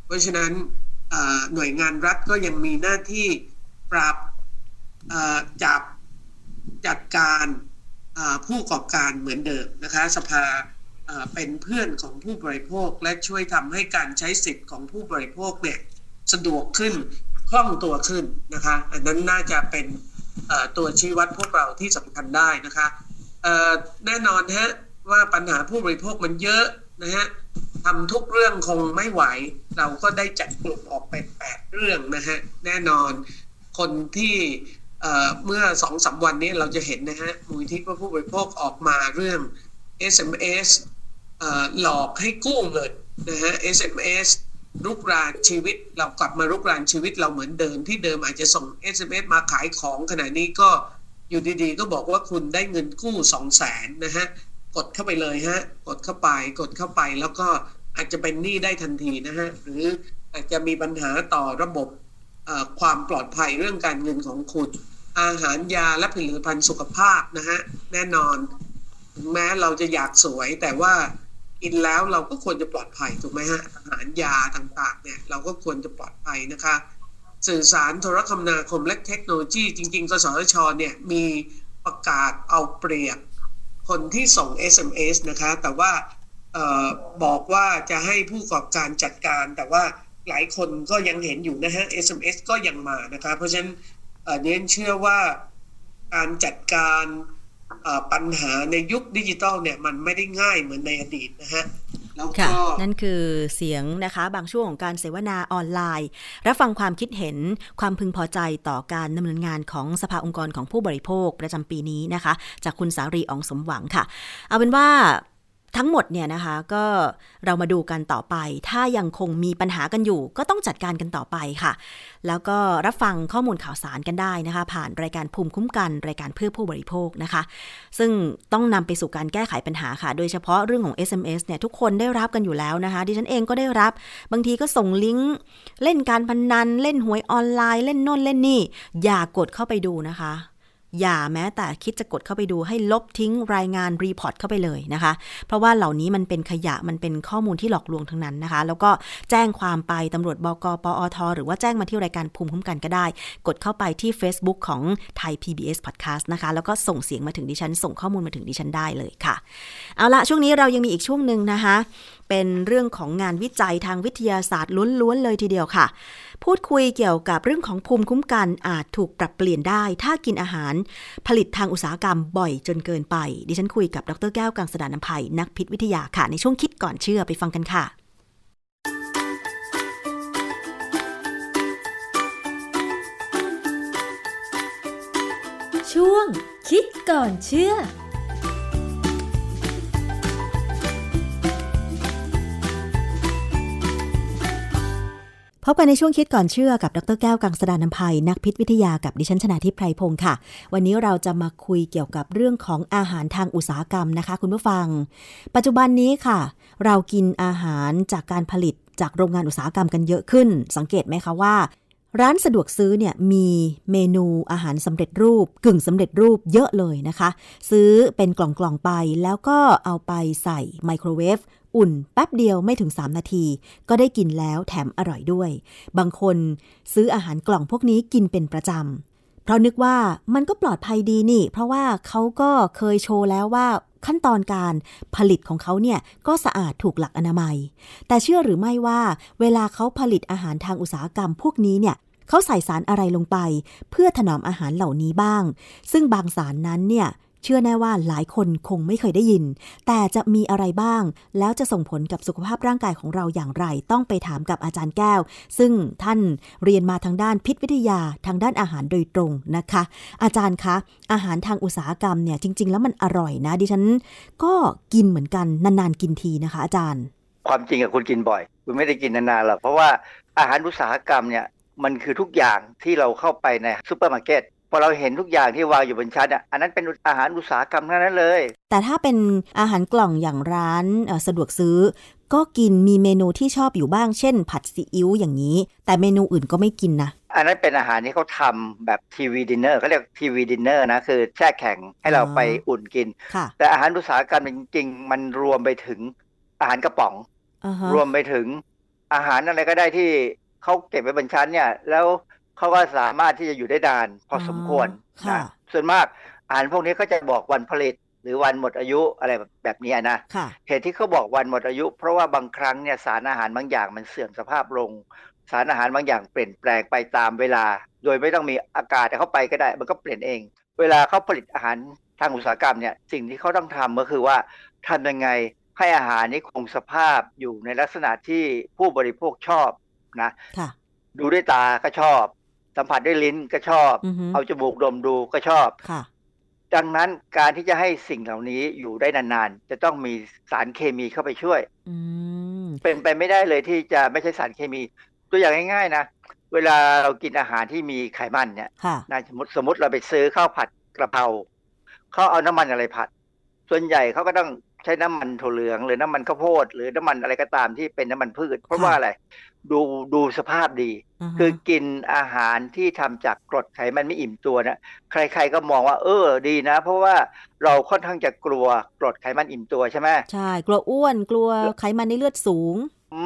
เพราะฉะนั้นหน่วยงานรัฐก็ยังมีหน้าที่ปรับจับจัดการผู้ประกอบการเหมือนเดิมนะคะสภาเป็นเพื่อนของผู้บริโภคและช่วยทำให้การใช้สิทธิ์ของผู้บริโภคเนี่ยสะดวกขึ้นคล่องตัวขึ้นนะคะ อันนั้นน่าจะเป็น ตัวชี้วัดพวกเราที่สำคัญได้นะคะแน่นอนฮะว่าปัญหาผู้บริโภคมันเยอะนะฮะทำทุกเรื่องคงไม่ไหว เราก็ได้จัดกลุ่มออกเป็นแปดเรื่องนะฮะแน่นอนคนที่เมื่อสองสาวันนี้เราจะเห็นนะฮะมูลที่ผู้บริโภคออกมาเรื่อง SMS หลอกให้กู้เงินนะฮะ SMS รุกรานชีวิต เรากลับมารุกรานชีวิตเราเหมือนเดิมที่เดิมอาจจะส่ง SMS มาขายของขณะนี้ก็อยู่ดีๆ ก็บอกว่าคุณได้เงินกู้สองแสนนะฮะ กดเข้าไปเลยฮะ กดเข้าไปกดเข้าไปแล้วก็อาจจะเป็นหนี้ได้ทันทีนะฮะ หรืออาจจะมีปัญหาต่อระบบความปลอดภัยเรื่องการเงินของคุณ อาหารยาและผลิตภัณฑ์สุขภาพนะฮะ แน่นอน แม้เราจะอยากสวยแต่ว่า กินแล้วเราก็ควรจะปลอดภัยถูกไหมฮะอาหารยาต่างๆเนี่ยเราก็ควรจะปลอดภัยนะคะ สื่อสารโทรคมนาคมและเทคโนโลยี จริง ๆ กสทชเนี่ยมีประกาศเอาเปรียบคนที่ส่ง SMS นะคะ แต่ว่าออบอกว่าจะให้ผู้ประกอบการจัดการ แต่ว่าหลายคนก็ยังเห็นอยู่นะฮะ SMS ก็ยังมานะคะ เพราะฉะนั้นเน้นเชื่อว่าการจัดการ ปัญหาในยุคดิจิตอลเนี่ยมันไม่ได้ง่ายเหมือนในอดีตนะฮะแล้วก็นั่นคือเสียงนะคะบางช่วงของการเสวนาออนไลน์ รับฟังความคิดเห็นความพึงพอใจต่อการดำเนินงานของสภาองค์กรของผู้บริโภคประจำปีนี้นะคะ จากคุณสารีอองสมหวังค่ะ เอาเป็นว่า ทั้งหมดเนี่ยนะคะก็เรามาดูกันต่อไป ถ้ายังคงมีปัญหากันอยู่ ก็ต้องจัดการกันต่อไปค่ะ แล้วก็รับฟังข้อมูลข่าวสารกันได้นะคะ ผ่านรายการภูมิคุ้มกัน รายการเพื่อผู้บริโภคนะคะ ซึ่งต้องนำไปสู่การแก้ไขปัญหาค่ะ โดยเฉพาะเรื่องของ SMS เนี่ยทุกคนได้รับกันอยู่แล้วนะคะ ดิฉันเองก็ได้รับบางทีก็ส่งลิงก์เล่นการพนนัน เล่นหวยออนไลน์ เล่นโน่นเล่นนี่ อย่ากดเข้าไปดูนะคะ อย่าแม้แต่คิดจะกดเข้าไปดูให้ลบทิ้งรายงาน report เข้าไปเลยนะคะ เพราะว่าเหล่านี้มันเป็นขยะมันเป็นข้อมูลที่หลอกลวงทั้งนั้นนะคะ แล้วก็แจ้งความไปตำรวจบกปอทหรือว่าแจ้งมาที่รายการภูมิคุ้มกันก็ได้ กดเข้าไปที่ Facebook ของไทย PBS Podcast นะคะ แล้วก็ส่งเสียงมาถึงดิฉัน ส่งข้อมูลมาถึงดิฉันได้เลยค่ะ เอาละช่วงนี้เรายังมีอีกช่วงหนึ่งนะคะ เป็นเรื่องของงานวิจัยทางวิทยาศาสตร์ล้วนๆเลยทีเดียวค่ะ พูดคุยเกี่ยวกับเรื่องของภูมิคุ้มกันอาจถูกปรับเปลี่ยนได้ ถ้ากินอาหารผลิตทางอุตสาหกรรมบ่อยจนเกินไป ดิฉันคุยกับดรแก้วกังสดานนภัยนักพิษวิทยาค่ะ ในช่วงคิดก่อนเชื่อไปฟังกันค่ะช่วงคิดก่อนเชื่อ พบกันในช่วงคิดก่อนเชื่อกับดรแก้วกังสดานนภัย นักพิษวิทยากับดิฉันชนาทิพไพรพงศ์ค่ะ วันนี้เราจะมาคุยเกี่ยวกับเรื่องของอาหารทางอุตสาหกรรมนะคะ คุณผู้ฟัง ปัจจุบันนี้ค่ะ เรากินอาหารจากการผลิตจากโรงงานอุตสาหกรรมกันเยอะขึ้น สังเกตไหมคะว่า ร้านสะดวกซื้อเนี่ยมีเมนูอาหารสำเร็จรูป กึ่งสำเร็จรูปเยอะเลยนะคะ ซื้อเป็นกล่องๆไปแล้วก็เอาไปใส่ไมโครเวฟ อุ่นแป๊บเดียวไม่ถึง 3 นาที ก็ได้กินแล้วแถมอร่อยด้วย บางคนซื้ออาหารกล่องพวกนี้กินเป็นประจำ เพราะนึกว่ามันก็ปลอดภัยดีนี่ เพราะว่าเขาก็เคยโชว์แล้วว่าขั้นตอนการผลิตของเขาเนี่ยก็สะอาดถูกหลักอนามัย แต่เชื่อหรือไม่ว่าเวลาเขาผลิตอาหารทางอุตสาหกรรมพวกนี้เนี่ยเขาใส่สารอะไรลงไป เพื่อถนอมอาหารเหล่านี้บ้าง ซึ่งบางสารนั้นเนี่ย เชื่อแน่ว่าหลายคนคงไม่เคยได้ยิน แต่จะมีอะไรบ้าง แล้วจะส่งผลกับสุขภาพร่างกายของเราอย่างไร ต้องไปถามกับอาจารย์แก้ว ซึ่งท่านเรียนมาทางด้านพิษวิทยาทางด้านอาหารโดยตรงนะคะ อาจารย์คะ อาหารทางอุตสาหกรรมเนี่ยจริง ๆ แล้วมันอร่อยนะ ดิฉัน ก็กินเหมือนกันนานๆกินทีนะคะ อาจารย์ ความจริงอะคุณกินบ่อย คุณไม่ได้กินนานๆหรอกเพราะว่าอาหารอุตสาหกรรมเนี่ยมันคือทุกอย่างที่เราเข้าไปในซูเปอร์มาร์เก็ต พอเราเห็นทุกอย่างที่วางอยู่บนชั้นอะอันนั้นเป็นอาหารอุตสาหกรรมทั้งนั้นเลย แต่ถ้าเป็นอาหารกล่องอย่างร้านสะดวกซื้อ ก็กินมีเมนูที่ชอบอยู่บ้างเช่น ผัดซีอิ๊วอย่างนี้ แต่เมนูอื่นก็ไม่กินนะอันนั้นเป็นอาหารที่เขาทำแบบ TV dinner เขาเรียก TV dinner นะ คือแช่แข็งให้เราไปอุ่นกิน แต่อาหารอุตสาหกรรมจริงๆ มันรวมไปถึงอาหารกระป๋อง uh-huh. รวมไปถึงอาหารอะไรก็ได้ที่เขาเก็บไว้บนชั้นเนี่ย แล้ว เขาก็สามารถที่จะอยู่ได้นาน พอสมควรนะส่วนมากอาหารพวกนี้ก็จะบอกวันผลิตหรือวันหมดอายุอะไรแบบนี้นะเหตุที่เขาบอกวันหมดอายุ เพราะว่าบางครั้งเนี่ยสารอาหารบางอย่างมันเสื่อมสภาพลง สารอาหารบางอย่างเปลี่ยนแปลงไปตามเวลา โดยไม่ต้องมีอากาศเข้าไปก็ได้ มันก็เปลี่ยนเอง เวลาเขาผลิตอาหารทางอุตสาหกรรมเนี่ยสิ่งที่เขาต้องทำก็คือว่าทำยังไงให้อาหารนี้คงสภาพอยู่ในลักษณะที่ผู้บริโภคชอบนะดูด้วยตาก็ชอบ สัมผัสด้วยลิ้นก็ชอบ เอาจมูกดมดูก็ชอบดังนั้นการที่จะให้สิ่งเหล่านี้อยู่ได้นานๆ จะต้องมีสารเคมีเข้าไปช่วยเป็นไปไม่ได้เลยที่จะไม่ใช่สารเคมี ตัวอย่างง่ายๆนะเวลาเรากินอาหารที่มีไขมันเนี่ยนะสมมติสมมติเราไปซื้อข้าวผัดกระเพราเขาเอาน้ำมันอะไรผัด ส่วนใหญ่เขาก็ต้อง ใช้น้ำมันถั่วเหลือง หรือน้ำมันข้าวโพด หรือน้ำมันอะไรก็ตามที่เป็นน้ำมันพืช เพราะว่าอะไร ดูดูสภาพดี คือกินอาหารที่ทำจากกรดไขมันไม่อิ่มตัวนะใคร ๆก็มองว่า เออดีนะ เพราะว่าเราค่อนข้างจะกลัวกรดไขมันอิ่มตัวใช่ไหมใช่กลัวอ้วนกลัวไขมันในเลือดสูง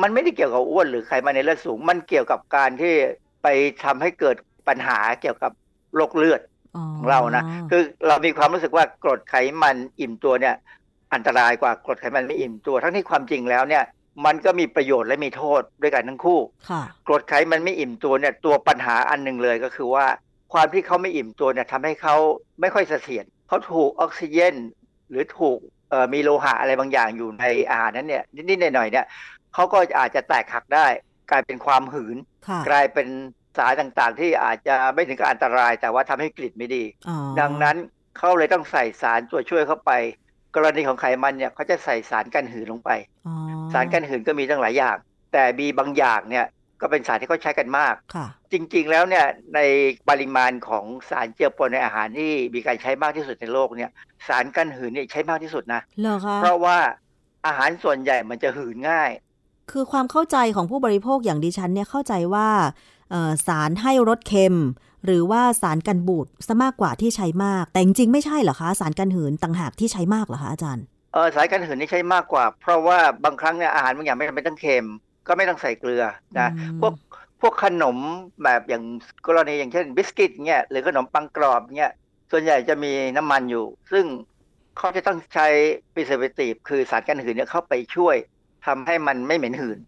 มันไม่ได้เกี่ยวกับอ้วนหรือไขมันในเลือดสูง มันเกี่ยวกับการที่ไปทำให้เกิดปัญหาเกี่ยวกับโรคเลือดของเรานะคือเรามีความรู้สึกว่ากรดไขมันอิ่มตัวเนี่ย อันตรายกว่ากรดไขมันไม่อิ่มตัว ทั้งที่ความจริงแล้วเนี่ยมันก็มีประโยชน์และมีโทษด้วยกันทั้งคู่กรดไขมันไม่อิ่มตัวเนี่ยตัวปัญหาอันหนึ่งเลยก็คือว่า ความที่เขาไม่อิ่มตัวเนี่ยทำให้เขาไม่ค่อยเสถียรเขาถูกออกซิเจนหรือถูกมีโลหะอะไรบางอย่างอยู่ในอาหารนั้นเนี่ยนิดๆหน่อยๆเนี่ยเขาก็อาจจะแตกหักได้ กลายเป็นความหืน กลายเป็นสารต่างๆ ที่อาจจะไม่ถึงกับอันตราย แต่ว่าทำให้กลิ่นไม่ดี ดังนั้นเขาเลยต้องใส่สารตัวช่วยเข้าไป กรณีของไขมันเนี่ยเขาจะใส่สารกันหืนลงไป สารกันหืนก็มีตั้งหลายอย่าง แต่มีบางอย่างเนี่ยก็เป็นสารที่เขาใช้กันมาก จริงๆ แล้วเนี่ยในปริมาณของสารเจือปนในอาหารที่มีการใช้มากที่สุดในโลกเนี่ยสารกันหืนเนี่ยใช้มากที่สุดนะเพราะว่าอาหารส่วนใหญ่มันจะหืนง่าย คือความเข้าใจของผู้บริโภคอย่างดิฉันเนี่ยเข้าใจว่า สารให้รสเค็ม หรือว่าสารกันบูดซะมากกว่าที่ใช้มาก แต่จริงๆไม่ใช่เหรอคะ สารกันหืนต่างหากที่ใช้มากเหรอคะอาจารย์เออสารกันหืนนี่ใช้มากกว่า เพราะว่าบางครั้งเนี่ยอาหารบางอย่างไม่จำเป็นต้องเค็ม ก็ไม่ต้องใส่เกลือนะพวกพวกขนมแบบอย่างกรณีอย่างเช่นบิสกิตเนี่ยหรือขนมปังกรอบเนี่ยส่วนใหญ่จะมีน้ำมันอยู่ ซึ่งเขาจะต้องใช้พิเศษตีฟคือสารกันหืนเนี่ยเข้าไปช่วยทำให้มันไม่เหม็นหืน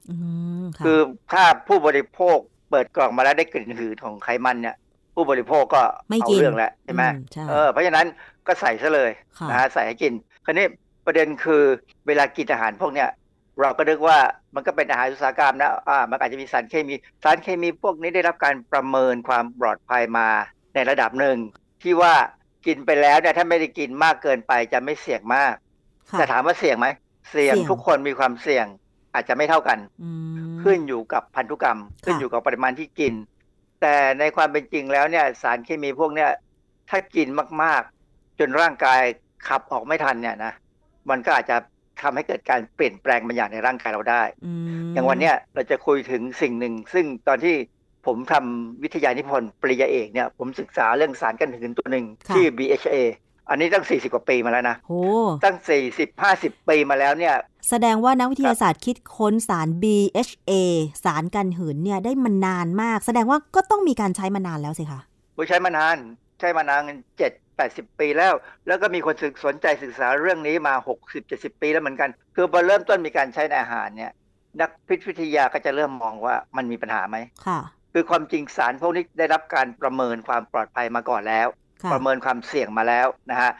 คือถ้าผู้บริโภค เปิดกล่องมาแล้วได้กลิ่นหืนของไขมันเนี่ย ผู้บริโภคก็เอาเรื่องแล้วใช่ไหมเออเพราะฉะนั้นก็ใส่ซะเลยนะฮะใส่ให้กินคราวนี้ประเด็นคือเวลากินอาหารพวกเนี้ยเราก็นึกว่ามันก็เป็นอาหารอุตสาหกรรมนะอ่ามันอาจจะมีสารเคมี สารเคมีพวกนี้ได้รับการประเมินความปลอดภัยมาในระดับหนึ่ง ที่ว่ากินไปแล้วเนี่ยถ้าไม่ได้กินมากเกินไปจะไม่เสี่ยงมาก แต่ถามว่าเสี่ยงไหม เสี่ยงทุกคนมีความเสี่ยงอาจจะไม่เท่ากันค ขึ้นอยู่กับพันธุกรรม ขึ้นอยู่กับปริมาณที่กิน แต่ในความเป็นจริงแล้วเนี่ยสารเคมีพวกเนี้ยถ้ากินมากๆ จนร่างกายขับออกไม่ทันเนี่ยนะมันก็อาจจะทำให้เกิดการเปลี่ยนแปลงบางอย่างในร่างกายเราได้ อย่างวันเนี้ยเราจะคุยถึงสิ่งหนึ่ง ซึ่งตอนที่ผมทำวิทยานิพนธ์ปริญญาเอกเนี่ยผมศึกษาเรื่องสารกันหืนตัวหนึ่งที่ BHA อันนี้ตั้ง 40 กว่าปีมาแล้วนะโอ้ตั้ง 40 50 ปีมาแล้วเนี่ย แสดงว่านักวิทยาศาสตร์คิดค้นสาร BHA สารกันหืนเนี่ยได้มานานมาก แสดงว่าก็ต้องมีการใช้มานานแล้วสิคะใช้มานาน ใช้มานานเจ็ดแปดสิบปีแล้ว แล้วก็มีคนศึกสนใจศึกษาเรื่องนี้มาหกสิบเจ็ดสิบปีแล้วเหมือนกัน คือพอเริ่มต้นมีการใช้ในอาหารเนี่ย นักพิษวิทยาก็จะเริ่มมองว่ามันมีปัญหาไหมค่ะ คือความจริงสารพวกนี้ได้รับการประเมินความปลอดภัยมาก่อนแล้ว ประเมินความเสี่ยงมาแล้วนะฮะ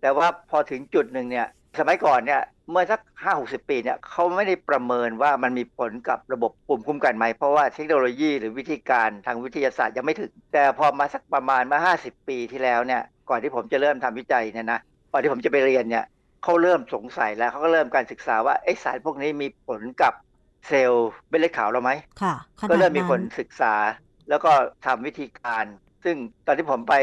แต่ว่าพอถึงจุดหนึ่งเนี่ยสมัยก่อนเนี่ยเมื่อสักห้าหกสิบปีเนี่ยเขาไม่ได้ประเมินว่ามันมีผลกับระบบปุ่มคุ้มกันไหม เพราะว่าเทคโนโลยีหรือวิธีการทางวิทยาศาสตร์ยังไม่ถึง แต่พอมาสักประมาณมาห้าสิบปีที่แล้วเนี่ยก่อนที่ผมจะเริ่มทำวิจัยเนี่ยนะก่อนที่ผมจะไปเรียนเนี่ยเขาเริ่มสงสัยแล้วเขาก็เริ่มการศึกษาว่าไอ้สารพวกนี้มีผลกับเซลล์เม็ดเลือดขาวเราไหมค่ะก็เริ่มมีคนศึกษา แล้วก็ทำวิธีการ ซึ่งตอนที่ผมไป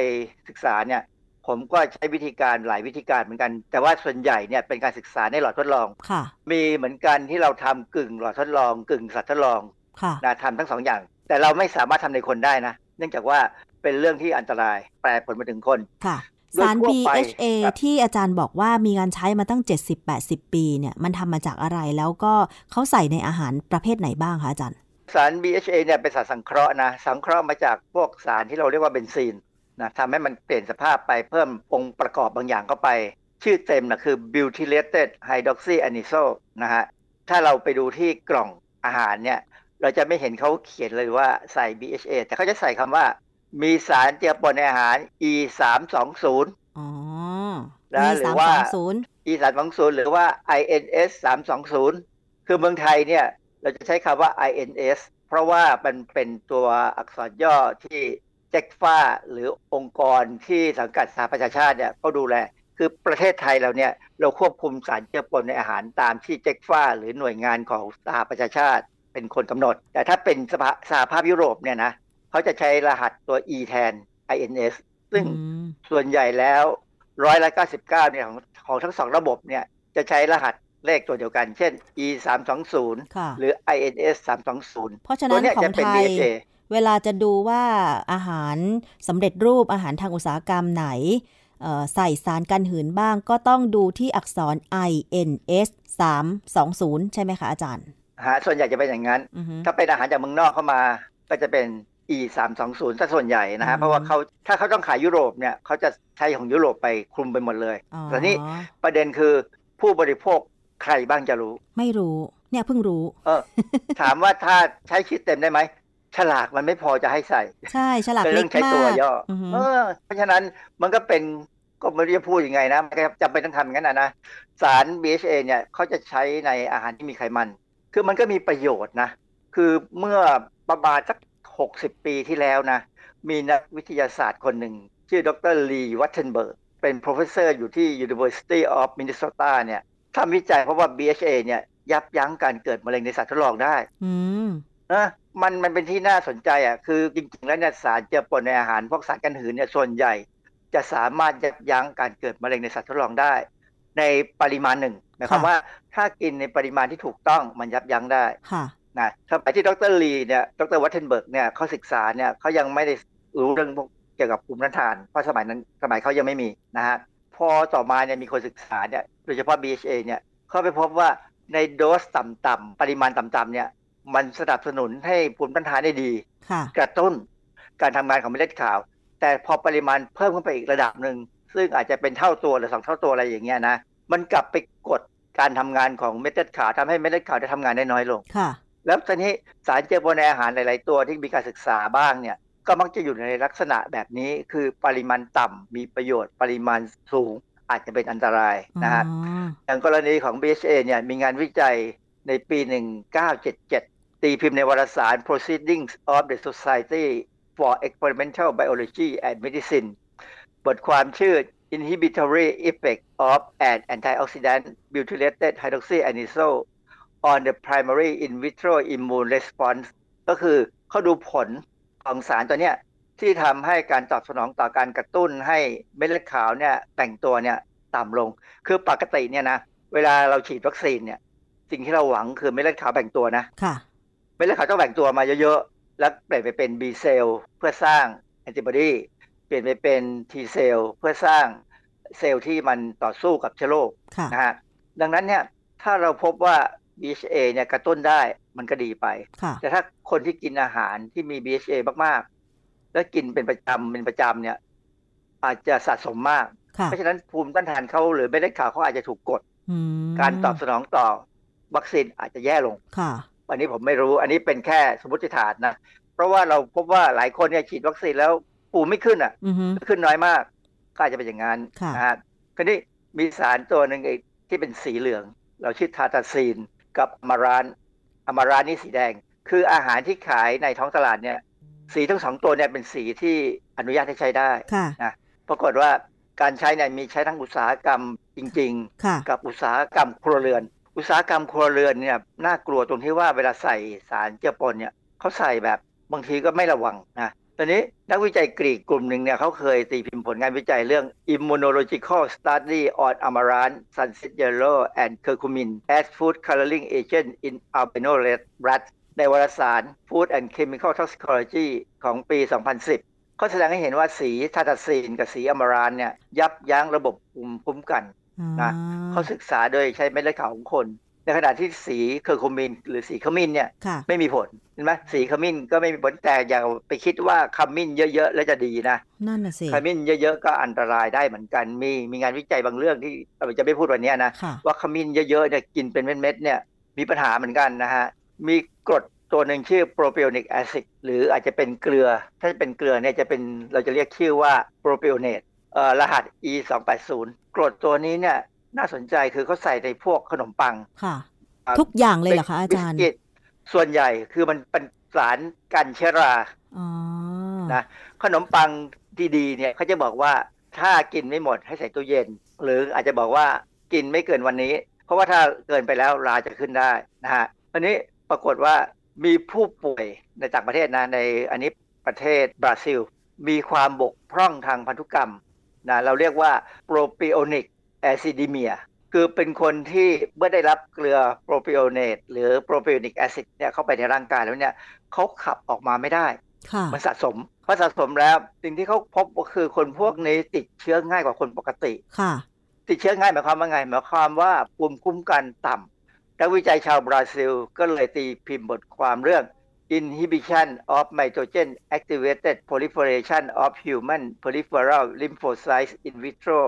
ศึกษาเนี่ยผมก็ใช้วิธีการหลายวิธีการเหมือนกัน แต่ว่าส่วนใหญ่เนี่ยเป็นการศึกษาในหลอดทดลองค่ะมีเหมือนกันที่เราทำกึ่งหลอดทดลอง กึ่งสัตว์ทดลองค่ะนะทำทั้งสองอย่าง แต่เราไม่สามารถทำในคนได้นะ เนื่องจากว่าเป็นเรื่องที่อันตรายแปรผลมาถึงคนค่ะสาร BHA ที่อาจารย์บอกว่ามีการใช้มาตั้ง 70-80 ปีเนี่ยมันทำมาจากอะไรแล้วก็เขาใส่ในอาหารประเภทไหนบ้างคะอาจารย์ สาร BHA เนี่ยเป็นสารสังเคราะห์นะ สังเคราะห์มาจากพวกสารที่เราเรียกว่าเบนซีนนะทำให้มันเปลี่ยนสภาพไปเพิ่มองค์ประกอบบางอย่างเข้าไป ชื่อเต็มนะคือ butylated hydroxyanisole นะฮะ ถ้าเราไปดูที่กล่องอาหารเนี่ย เราจะไม่เห็นเขาเขียนเลยว่าใส่ BHA แต่เขาจะใส่คำว่า มีสารเจือปนในอาหาร E 3 2 0อ๋อหรือว่า E 3 2 0หรือว่า INS 3 2 0คือเมืองไทยเนี่ย เราจะใช้คำว่า INS เพราะว่ามันเป็นตัวอักษรย่อที่เจ็กฟ้าหรือองค์กรที่สังกัดสหประชาชาติเนี่ยเขาดูแล คือประเทศไทยเราเนี่ยเราควบคุมสารเจือปนในอาหารตามที่เจ็กฟ้า หรือหน่วยงานของสหประชาชาติเป็นคนกำหนด แต่ถ้าเป็นสหภาพยุโรปเนี่ยนะเขาจะใช้รหัสตัว e แทน ins ซึ่งส่วนใหญ่แล้วร้อยละเก้าสิบเก้าเนี่ยของของทั้งสองระบบเนี่ยจะใช้รหัส เลขตัวเดียวกัน เช่น e 3 2 0หรือ ins 3 2 0เพราะฉะนั้นของไทยเวลาจะดูว่าอาหารสำเร็จรูปอาหารทางอุตสาหกรรมไหนใส่สารกันหืนบ้างก็ต้องดูที่อักษร ins 320 ใช่ไหมคะอาจารย์ฮะส่วนใหญ่จะเป็นอย่างนั้น ถ้าเป็นอาหารจากเมืองนอกเข้ามา ก็จะเป็น e 3 2 0ซะส่วนใหญ่นะฮะ เพราะว่าเขาถ้าเขาต้องขายยุโรปเนี่ยเขาจะใช้ของยุโรปไปคลุมไปหมดเลยแต่นี้ประเด็นคือผู้บริโภค ใครบ้างจะรู้ ไม่รู้ เนี่ยเพิ่งรู้ เออ ถามว่าถ้าใช้คิดเต็มได้ไหมฉลากมันไม่พอจะให้ใส่ ใช่ฉลากเล็กมากใช้ตัวย่อเออ เพราะฉะนั้นมันก็เป็นก็ไม่รู้จะพูดยังไงนะจำเป็นต้องทำอย่างนั้นนะสาร BHA เนี่ยเขาจะใช้ในอาหารที่มีไขมัน คือมันก็มีประโยชน์นะ คือเมื่อประมาณสัก60ปีที่แล้วนะ มีนักวิทยาศาสตร์คนหนึ่ง ชื่อดรลีวัตเทนเบิร์กเป็น professor อยู่ที่ University of Minnesota เนี่ย ทำวิจัยพบว่า BHA เนี่ย ยับยั้งการเกิดมะเร็งในสัตว์ทดลองได้อืมนะมันมันเป็นที่น่าสนใจอะคือจริงๆแล้วเนี่ยสารเจือปนในอาหารพวกสารกันหืนเนี่ยส่วนใหญ่ จะสามารถยับยั้งการเกิดมะเร็งในสัตว์ทดลองได้ ในปริมาณหนึ่งหมายความว่าถ้ากินในปริมาณที่ถูกต้องมันยับยั้งได้ค่ะนะสมัยที่ดรลีเนี่ยดรวัตเทนเบิร์กเนี่ยเขาศึกษาเนี่ยเขายังไม่ได้รู้เรื่องเกี่ยวกับภูมิต้านทานเพราะสมัยนั้นสมัยเขายังไม่มีนะฮะ พอต่อมาเนี่ยมีคนศึกษาเนี่ยโดยเฉพาะ BHA เนี่ยเขาไปพบว่าในโดสต่ำๆปริมาณต่ำๆเนี่ย มันสนับสนุนให้ภูมิต้านทานได้ดี กระตุ้นการทำงานของเม็ดเลือดขาว แต่พอปริมาณเพิ่มขึ้นไปอีกระดับหนึ่ง ซึ่งอาจจะเป็นเท่าตัวหรือสองเท่าตัวอะไรอย่างเงี้ยนะ มันกลับไปกดการทำงานของเม็ดเลือดขาวทำให้เม็ดเลือดขาวได้ทำงานได้น้อยลงค่ะ แล้วตอนนี้สารเจือปนในอาหารหลาย ๆ ตัวที่มีการศึกษาบ้างเนี่ย ก็มักจะอยู่ในลักษณะแบบนี้คือปริมาณต่ำมีประโยชน์ปริมาณสูงอาจจะเป็นอันตรายนะฮะอย่างกรณีของ BHA เนี่ยมีงานวิจัยในปี 1977 ตีพิมพ์ในวารสาร Proceedings of the Society for Experimental Biology and Medicine บทความชื่อ Inhibitory Effect of an Antioxidant Butylated Hydroxyanisole on the primary in vitro immune response ก็คือเขาดูผล ของสารตัวเนี้ยที่ทำให้การตอบสนองต่อการกระตุ้นให้เม็ดเลือดขาวเนี่ยแต่งตัวเนี่ยต่ำลง คือปกติเนี่ยนะเวลาเราฉีดวัคซีนเนี่ย สิ่งที่เราหวังคือเม็ดเลือดขาวแบ่งตัวนะค่ะเม็ดเลือดขาวต้องแบ่งตัวมาเยอะๆ แล้วเปลี่ยนไปเป็น B เซลล์เพื่อสร้างแอนติบอดีเปลี่ยนไปเป็น T เซลล์เพื่อสร้างเซลล์ที่มันต่อสู้กับเชื้อโรคนะฮะดังนั้นเนี่ยถ้าเราพบว่า BHA เนี่ยกระตุ้นได้ มันก็ดีไป แต่ถ้าคนที่กินอาหารที่มี BHA มากๆ แล้วกินเป็นประจำเป็นประจำเนี่ย อาจจะสะสมมาก เพราะฉะนั้นภูมิต้านทานเขาหรือไม่ได้ข่าวเขาอาจจะถูกกด การตอบสนองต่อวัคซีนอาจจะแย่ลงค่ะอันนี้ผมไม่รู้ อันนี้เป็นแค่สมมติฐานนะ เพราะว่าเราพบว่าหลายคนเนี่ยฉีดวัคซีนแล้วภูมิไม่ขึ้นอะขึ้นน้อยมาก ก็อาจจะเป็นอย่างนั้นนะฮะคราวนี้มีสารตัวหนึ่งที่เป็นสีเหลือง เราชื่อทาตาซีนกับอมาราน อมารานนี่สีแดง คืออาหารที่ขายในท้องตลาดเนี่ย สีทั้งสองตัวเนี่ยเป็นสีที่อนุญาตให้ใช้ได้นะปรากฏว่าการใช้เนี่ยมีใช้ทั้งอุตสาหกรรมจริง ๆ กับอุตสาหกรรมครัวเรือน อุตสาหกรรมครัวเรือนเนี่ยน่ากลัวตรงที่ว่าเวลาใส่สารเจือปนเนี่ยเขาใส่แบบบางทีก็ไม่ระวังนะ ตอนนี้นักวิจัยกรีกกลุ่มหนึ่งเนี่ยเขาเคยตีพิมพ์ผลงานวิจัยเรื่อง Immunological Study on Amaranth, Sunset Yellow and Curcumin as Food Coloring Agent in Albino Rats ในวารสาร Food and Chemical Toxicology ของปี 2010เขาแสดงให้เห็นว่าสีทาตาซีนกับสีอมารานเนี่ยยับยั้งระบบภูมิคุ้มกันนะเขาศึกษาโดยใช้เม็ดเลือดขาวของคน ในขณะที่สีเคอร์โคมิน หรือสีขมิ้นเนี่ยไม่มีผลเห็นไหมสีขมิ้นก็ไม่มีผลแต่อย่าไปคิดว่าขมิ้นเยอะๆแล้วจะดีนะนั่นน่ะสิขมิ้นเยอะๆก็อันตรายได้เหมือนกันมีมีงานวิจัยบางเรื่องที่เราจะไม่พูดวันนี้นะว่าขมิ้นเยอะๆเนี่ยกินเป็นเม็ดๆเนี่ยมีปัญหาเหมือนกันนะฮะมีกรดตัวหนึ่งชื่อโปร p ิโอนิกแอซิดหรืออาจจะเป็นเกลือ ถ้าเป็นเกลือเนี่ยจะเป็นเราจะเรียกชื่อว่าโปร p ิโอเนตเอ่อรหัส e 2 8 0กรดตัวนี้เนี่ย น่าสนใจคือเขาใส่ในพวกขนมปังค่ะ ทุกอย่างเลยเหรอคะอาจารย์ ส่วนใหญ่คือมันเป็นสารกันเชื้อรานะขนมปังดีๆเนี่ยเขาจะบอกว่าถ้ากินไม่หมดให้ใส่ตู้เย็น หรืออาจจะบอกว่ากินไม่เกินวันนี้ เพราะว่าถ้าเกินไปแล้วราจะขึ้นได้นะฮะอันนี้ปรากฏว่ามีผู้ป่วยในต่างประเทศนะในอันนี้ประเทศบราซิล มีความบกพร่องทางพันธุกรรมนะเราเรียกว่า propionic acidemia คือเป็นคนที่เมื่อได้รับเกลือโปรปิโอเนตหรือ propionic acid เนี่ยเข้าไปในร่างกายแล้วเนี่ยเขาขับออกมาไม่ได้มันสะสมพอสะสมแล้วสิ่งที่เขาพบก็คือคนพวกนี้ติดเชื้อง่ายกว่าคนปกติค่ะ ติดเชื้อง่ายหมายความว่าไงหมายความว่าภูมิคุ้มกันต่ำนักวิจัยชาวบราซิล ก็เลยตีพิมพ์บทความเรื่อง inhibition of nitrogen activated proliferation of human peripheral lymphocytes in vitro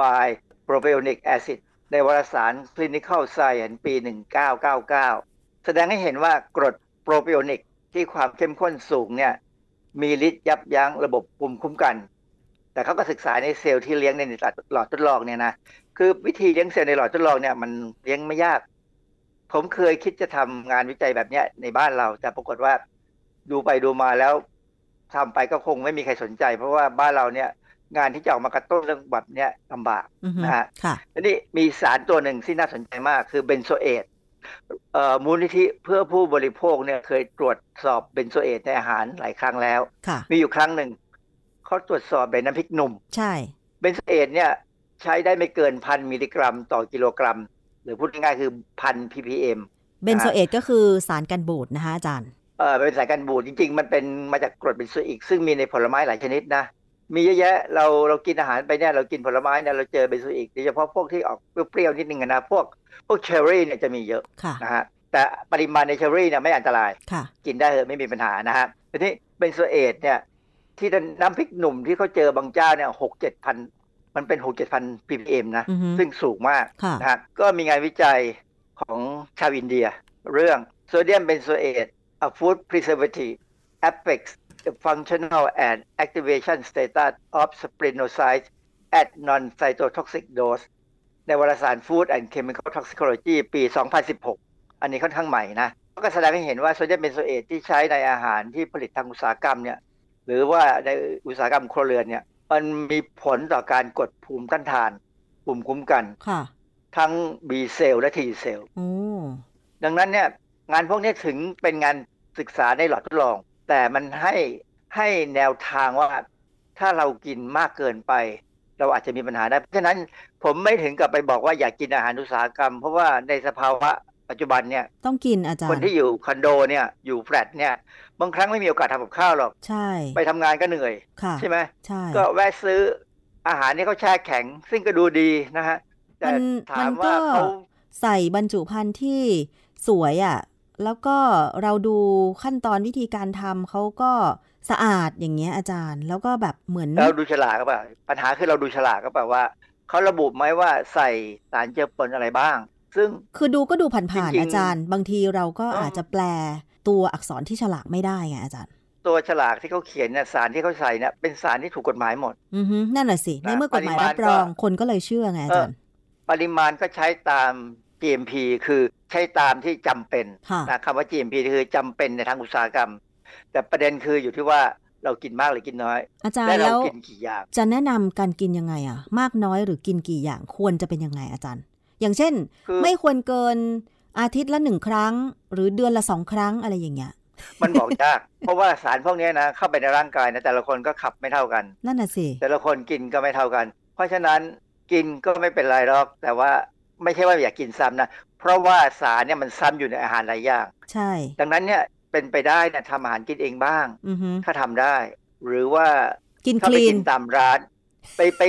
by propionic acid ในวารสาร Clinical Science ปี 1999 แสดงให้เห็นว่ากรดpropionic ที่ความเข้มข้นสูงเนี่ยมีฤทธิ์ยับยั้งระบบภูมิคุ้มกัน แต่เขาก็ศึกษาในเซลล์ที่เลี้ยงในหลอดทดลองเนี่ยนะคือวิธีเลี้ยงเซลล์ในหลอดทดลองเนี่ยมันเลี้ยงไม่ยาก ผมเคยคิดจะทำงานวิจัยแบบนี้ในบ้านเรา แต่ปรากฏว่าดูไปดูมาแล้วทำไปก็คงไม่มีใครสนใจ เพราะว่าบ้านเราเนี่ย งานที่จะออกมากระตุ้นเรื่องแบบเนี้ยลำบากนะฮะทีนี้มีสารตัวหนึ่งที่น่าสนใจมากคือเบนโซเอตมูลนิธิเพื่อผู้บริโภคเนี่ยเคยตรวจสอบเบนโซเอตในอาหารหลายครั้งแล้ว มีอยู่ครั้งหนึ่งเขาตรวจสอบเป็นน้ำพริกหนุ่ม ใช่ เบนโซเอตเนี่ยใช้ได้ไม่เกินพันมิลลิกรัมต่อกิโลกรัม หรือพูดง่ายๆคือพัน ppm เบนโซเอตก็คือสารกันบูดนะคะอาจารย์เออเป็นสารกันบูดจริง ๆ มันเป็นมาจากกรดเบนโซอิกซึ่งมีในผลไม้หลายชนิดนะ มีเยอะแยะเราเรากินอาหารไปเนี่ยเรากินผลไม้เนี่ยเราเจอเบนโซอิกโดยเฉพาะพวกที่ออกเปรี้ยวๆนิดนึงนะพวกพวกเชอร์รี่เนี่ยจะมีเยอะนะฮะแต่ปริมาณในเชอร์รี่เนี่ยไม่อันตราย กินได้เลยไม่มีปัญหานะฮะทีนี้เบนโซเอตเนี่ยที่น้ำพริกหนุ่มที่เขาเจอบางเจ้าเนี่ยหกเจ็ดพันมันเป็นหกเจ็ดพัน ppm นะ ซึ่งสูงมากนะฮะก็มีงานวิจัยของชาวอินเดีย เรื่อง sodium benzoate a food preservative affects the functional and activation status of splenocytes at non-cytotoxic dose ในวารสาร Food and Chemical Toxicology ปี 2016 อันนี้ค่อนข้างใหม่นะก็แสดงให้เห็นว่าโซเดียมเบนโซเอตที่ใช้ในอาหารที่ผลิตทางอุตสาหกรรมเนี่ยหรือว่าในอุตสาหกรรมครัวเรือนเนี่ยมันมีผลต่อการกดภูมิต้านทานภูมิคุ้มกันทั้ง B เซลล์และ T เซลล์ดังนั้นเนี่ยงานพวกนี้ถึงเป็นงานศึกษาในหลอดทดลอง แต่มันให้ให้แนวทางว่าถ้าเรากินมากเกินไป เราอาจจะมีปัญหาได้ เพราะฉะนั้นผมไม่ถึงกับไปบอกว่าอยากกินอาหารอุตสาหกรรม เพราะว่าในสภาวะปัจจุบันเนี่ยต้องกินอาจารย์คนที่อยู่คอนโดเนี่ยอยู่แฟลตเนี่ยบางครั้งไม่มีโอกาสทำกับข้าวหรอกใช่ ไปทำงานก็เหนื่อยใช่ไหมใช่ก็แวะซื้ออาหารที่เขาแช่แข็ง ซึ่งก็ดูดีนะฮะแต่ถามว่าเขาใส่บรรจุภัณฑ์ที่สวยอะ่ะ แล้วก็เราดูขั้นตอนวิธีการทำเขาก็สะอาดอย่างเงี้ยอาจารย์ แล้วก็แบบเหมือนเราดูฉลากก็เปล่าปัญหาคือเราดูฉลากก็เปล่าว่าเขาระบุไหมว่าใส่สารเจือปนอะไรบ้าง ซึ่งคือดูก็ดูผ่านๆอาจารย์ บางทีเราก็อาจจะแปลตัวอักษรที่ฉลากไม่ได้ไงอาจารย์ ตัวฉลากที่เขาเขียนเนี่ยสารที่เขาใส่เนี่ยเป็นสารที่ถูกกฎหมายหมดอือนั่นแหละสิในเมื่อกฎหมายรับรองคนก็เลยเชื่อไงอาจารย์ ปริมาณก็ใช้ตาม GMP คือใช้ตามที่จำเป็นนะคำว่า GMP คือจำเป็นในทางอุตสาหกรรม แต่ประเด็นคืออยู่ที่ว่าเรากินมากหรือกินน้อย อาจารย์แล้วกินกี่อย่าง จะแนะนำการกินยังไงอะมากน้อยหรือกินกี่อย่างควรจะเป็นยังไงอาจารย์ อย่างเช่น ไม่ควรเกินอาทิตย์ละหนึ่งครั้ง หรือเดือนละสองครั้งอะไรอย่างเงี้ยมันบอกยากเพราะว่าสารพวกนี้นะเข้าไปในร่างกายนะแต่ละคนก็ขับไม่เท่ากัน นั่นน่ะสิแต่ละคนกินก็ไม่เท่ากัน เพราะฉะนั้นกินก็ไม่เป็นไรหรอก แต่ว่า ไม่ใช่ว่าอยากกินซ้ำนะ เพราะว่าสารเนี่ยมันซ้ำอยู่ในอาหารหลายอย่าง ใช่ ดังนั้นเนี่ยเป็นไปได้เนี่ยทำอาหารกินเองบ้าง ถ้าทำได้ หรือว่ากินคลีนตามร้าน ไปไป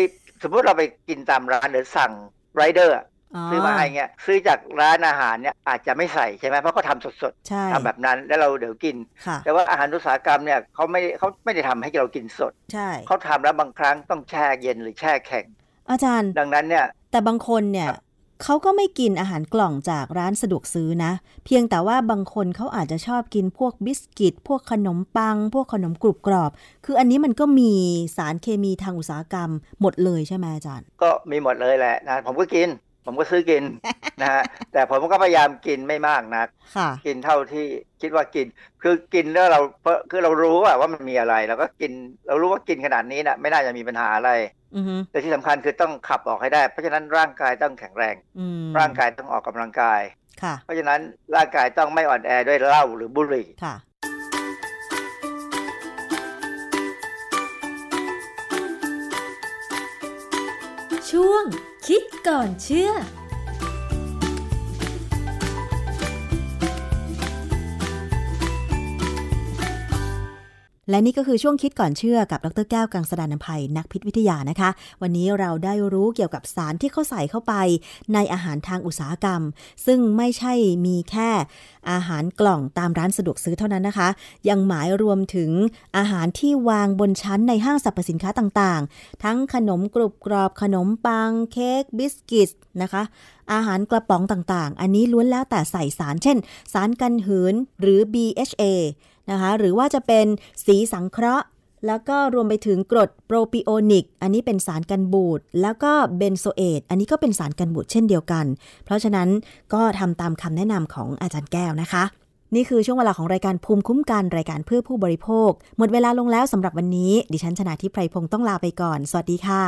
สมมติเราไปกินตามร้านหรือสั่งไรเดอร์ซื้อมาให้เงี้ยซื้อจากร้านอาหารเนี่ยอาจจะไม่ใส่ใช่ไหมเพราะเขาทำสดๆทำแบบนั้นแล้วเราเดี๋ยวกิน แต่ว่าอาหารอุตสาหกรรมเนี่ยเขาไม่เขาไม่ได้ทำให้เรากินสดใช่เขาทำแล้วบางครั้งต้องแช่เย็นหรือแช่แข็ง อาจารย์ ดังนั้นเนี่ยแต่บางคนเนี่ย เขาก็ไม่กินอาหารกล่องจากร้านสะดวกซื้อนะ เพียงแต่ว่าบางคนเขาอาจจะชอบกินพวกบิสกิต พวกขนมปัง พวกขนมกรุบกรอบ คืออันนี้มันก็มีสารเคมีทางอุตสาหกรรม หมดเลยใช่ไหมอาจารย์ ก็มีหมดเลยแหละนะผมก็กิน ผมก็ซื้อกินนะฮะแต่ผมก็พยายามกินไม่มากนะกินเท่าที่คิดว่ากิน คือกินแล้วเราคือเรารู้ว่ามันมีอะไรเราก็กิน เรารู้ว่ากินขนาดนี้นะไม่น่าจะมีปัญหาอะไร แต่ที่สำคัญคือต้องขับออกให้ได้ เพราะฉะนั้นร่างกายต้องแข็งแรง ร่างกายต้องออกกำลังกายเพราะฉะนั้นร่างกายต้องไม่อ่อนแอด้วยเหล้าหรือบุหรี่ช่วงคิดก่อนเชื่อ และนี่ก็คือช่วงคิดก่อนเชื่อกับดรแก้วกังสดานนภัยนักพิษวิทยานะคะ วันนี้เราได้รู้เกี่ยวกับสารที่เขาใส่เข้าไป ในอาหารทางอุตสาหกรรม ซึ่งไม่ใช่มีแค่อาหารกล่องตามร้านสะดวกซื้อเท่านั้นนะคะ ยังหมายรวมถึงอาหารที่วางบนชั้นในห้างสรรพสินค้าต่างๆ ทั้งขนมกรุบกรอบขนมปัง เค้กบิสกิตนะคะ อาหารกระป๋องต่างๆ อันนี้ล้วนแล้วแต่ใส่สารเช่น สารกันหืนหรือ BHA นะคะหรือว่าจะเป็นสีสังเคราะห์ แล้วก็รวมไปถึงกรดโปรปิโอนิก อันนี้เป็นสารกันบูดแล้วก็เบนโซเอตอันนี้ก็เป็นสารกันบูดเช่นเดียวกัน เพราะฉะนั้นก็ทำตามคำแนะนำของอาจารย์แก้วนะคะ นี่คือช่วงเวลาของรายการภูมิคุ้มกันรายการเพื่อผู้บริโภค หมดเวลาลงแล้วสำหรับวันนี้ ดิฉันชนะทิพไพรพงศ์ต้องลาไปก่อน สวัสดีค่ะ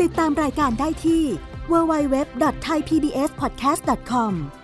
ติดตามรายการได้ที่ www.thaipbspodcast.com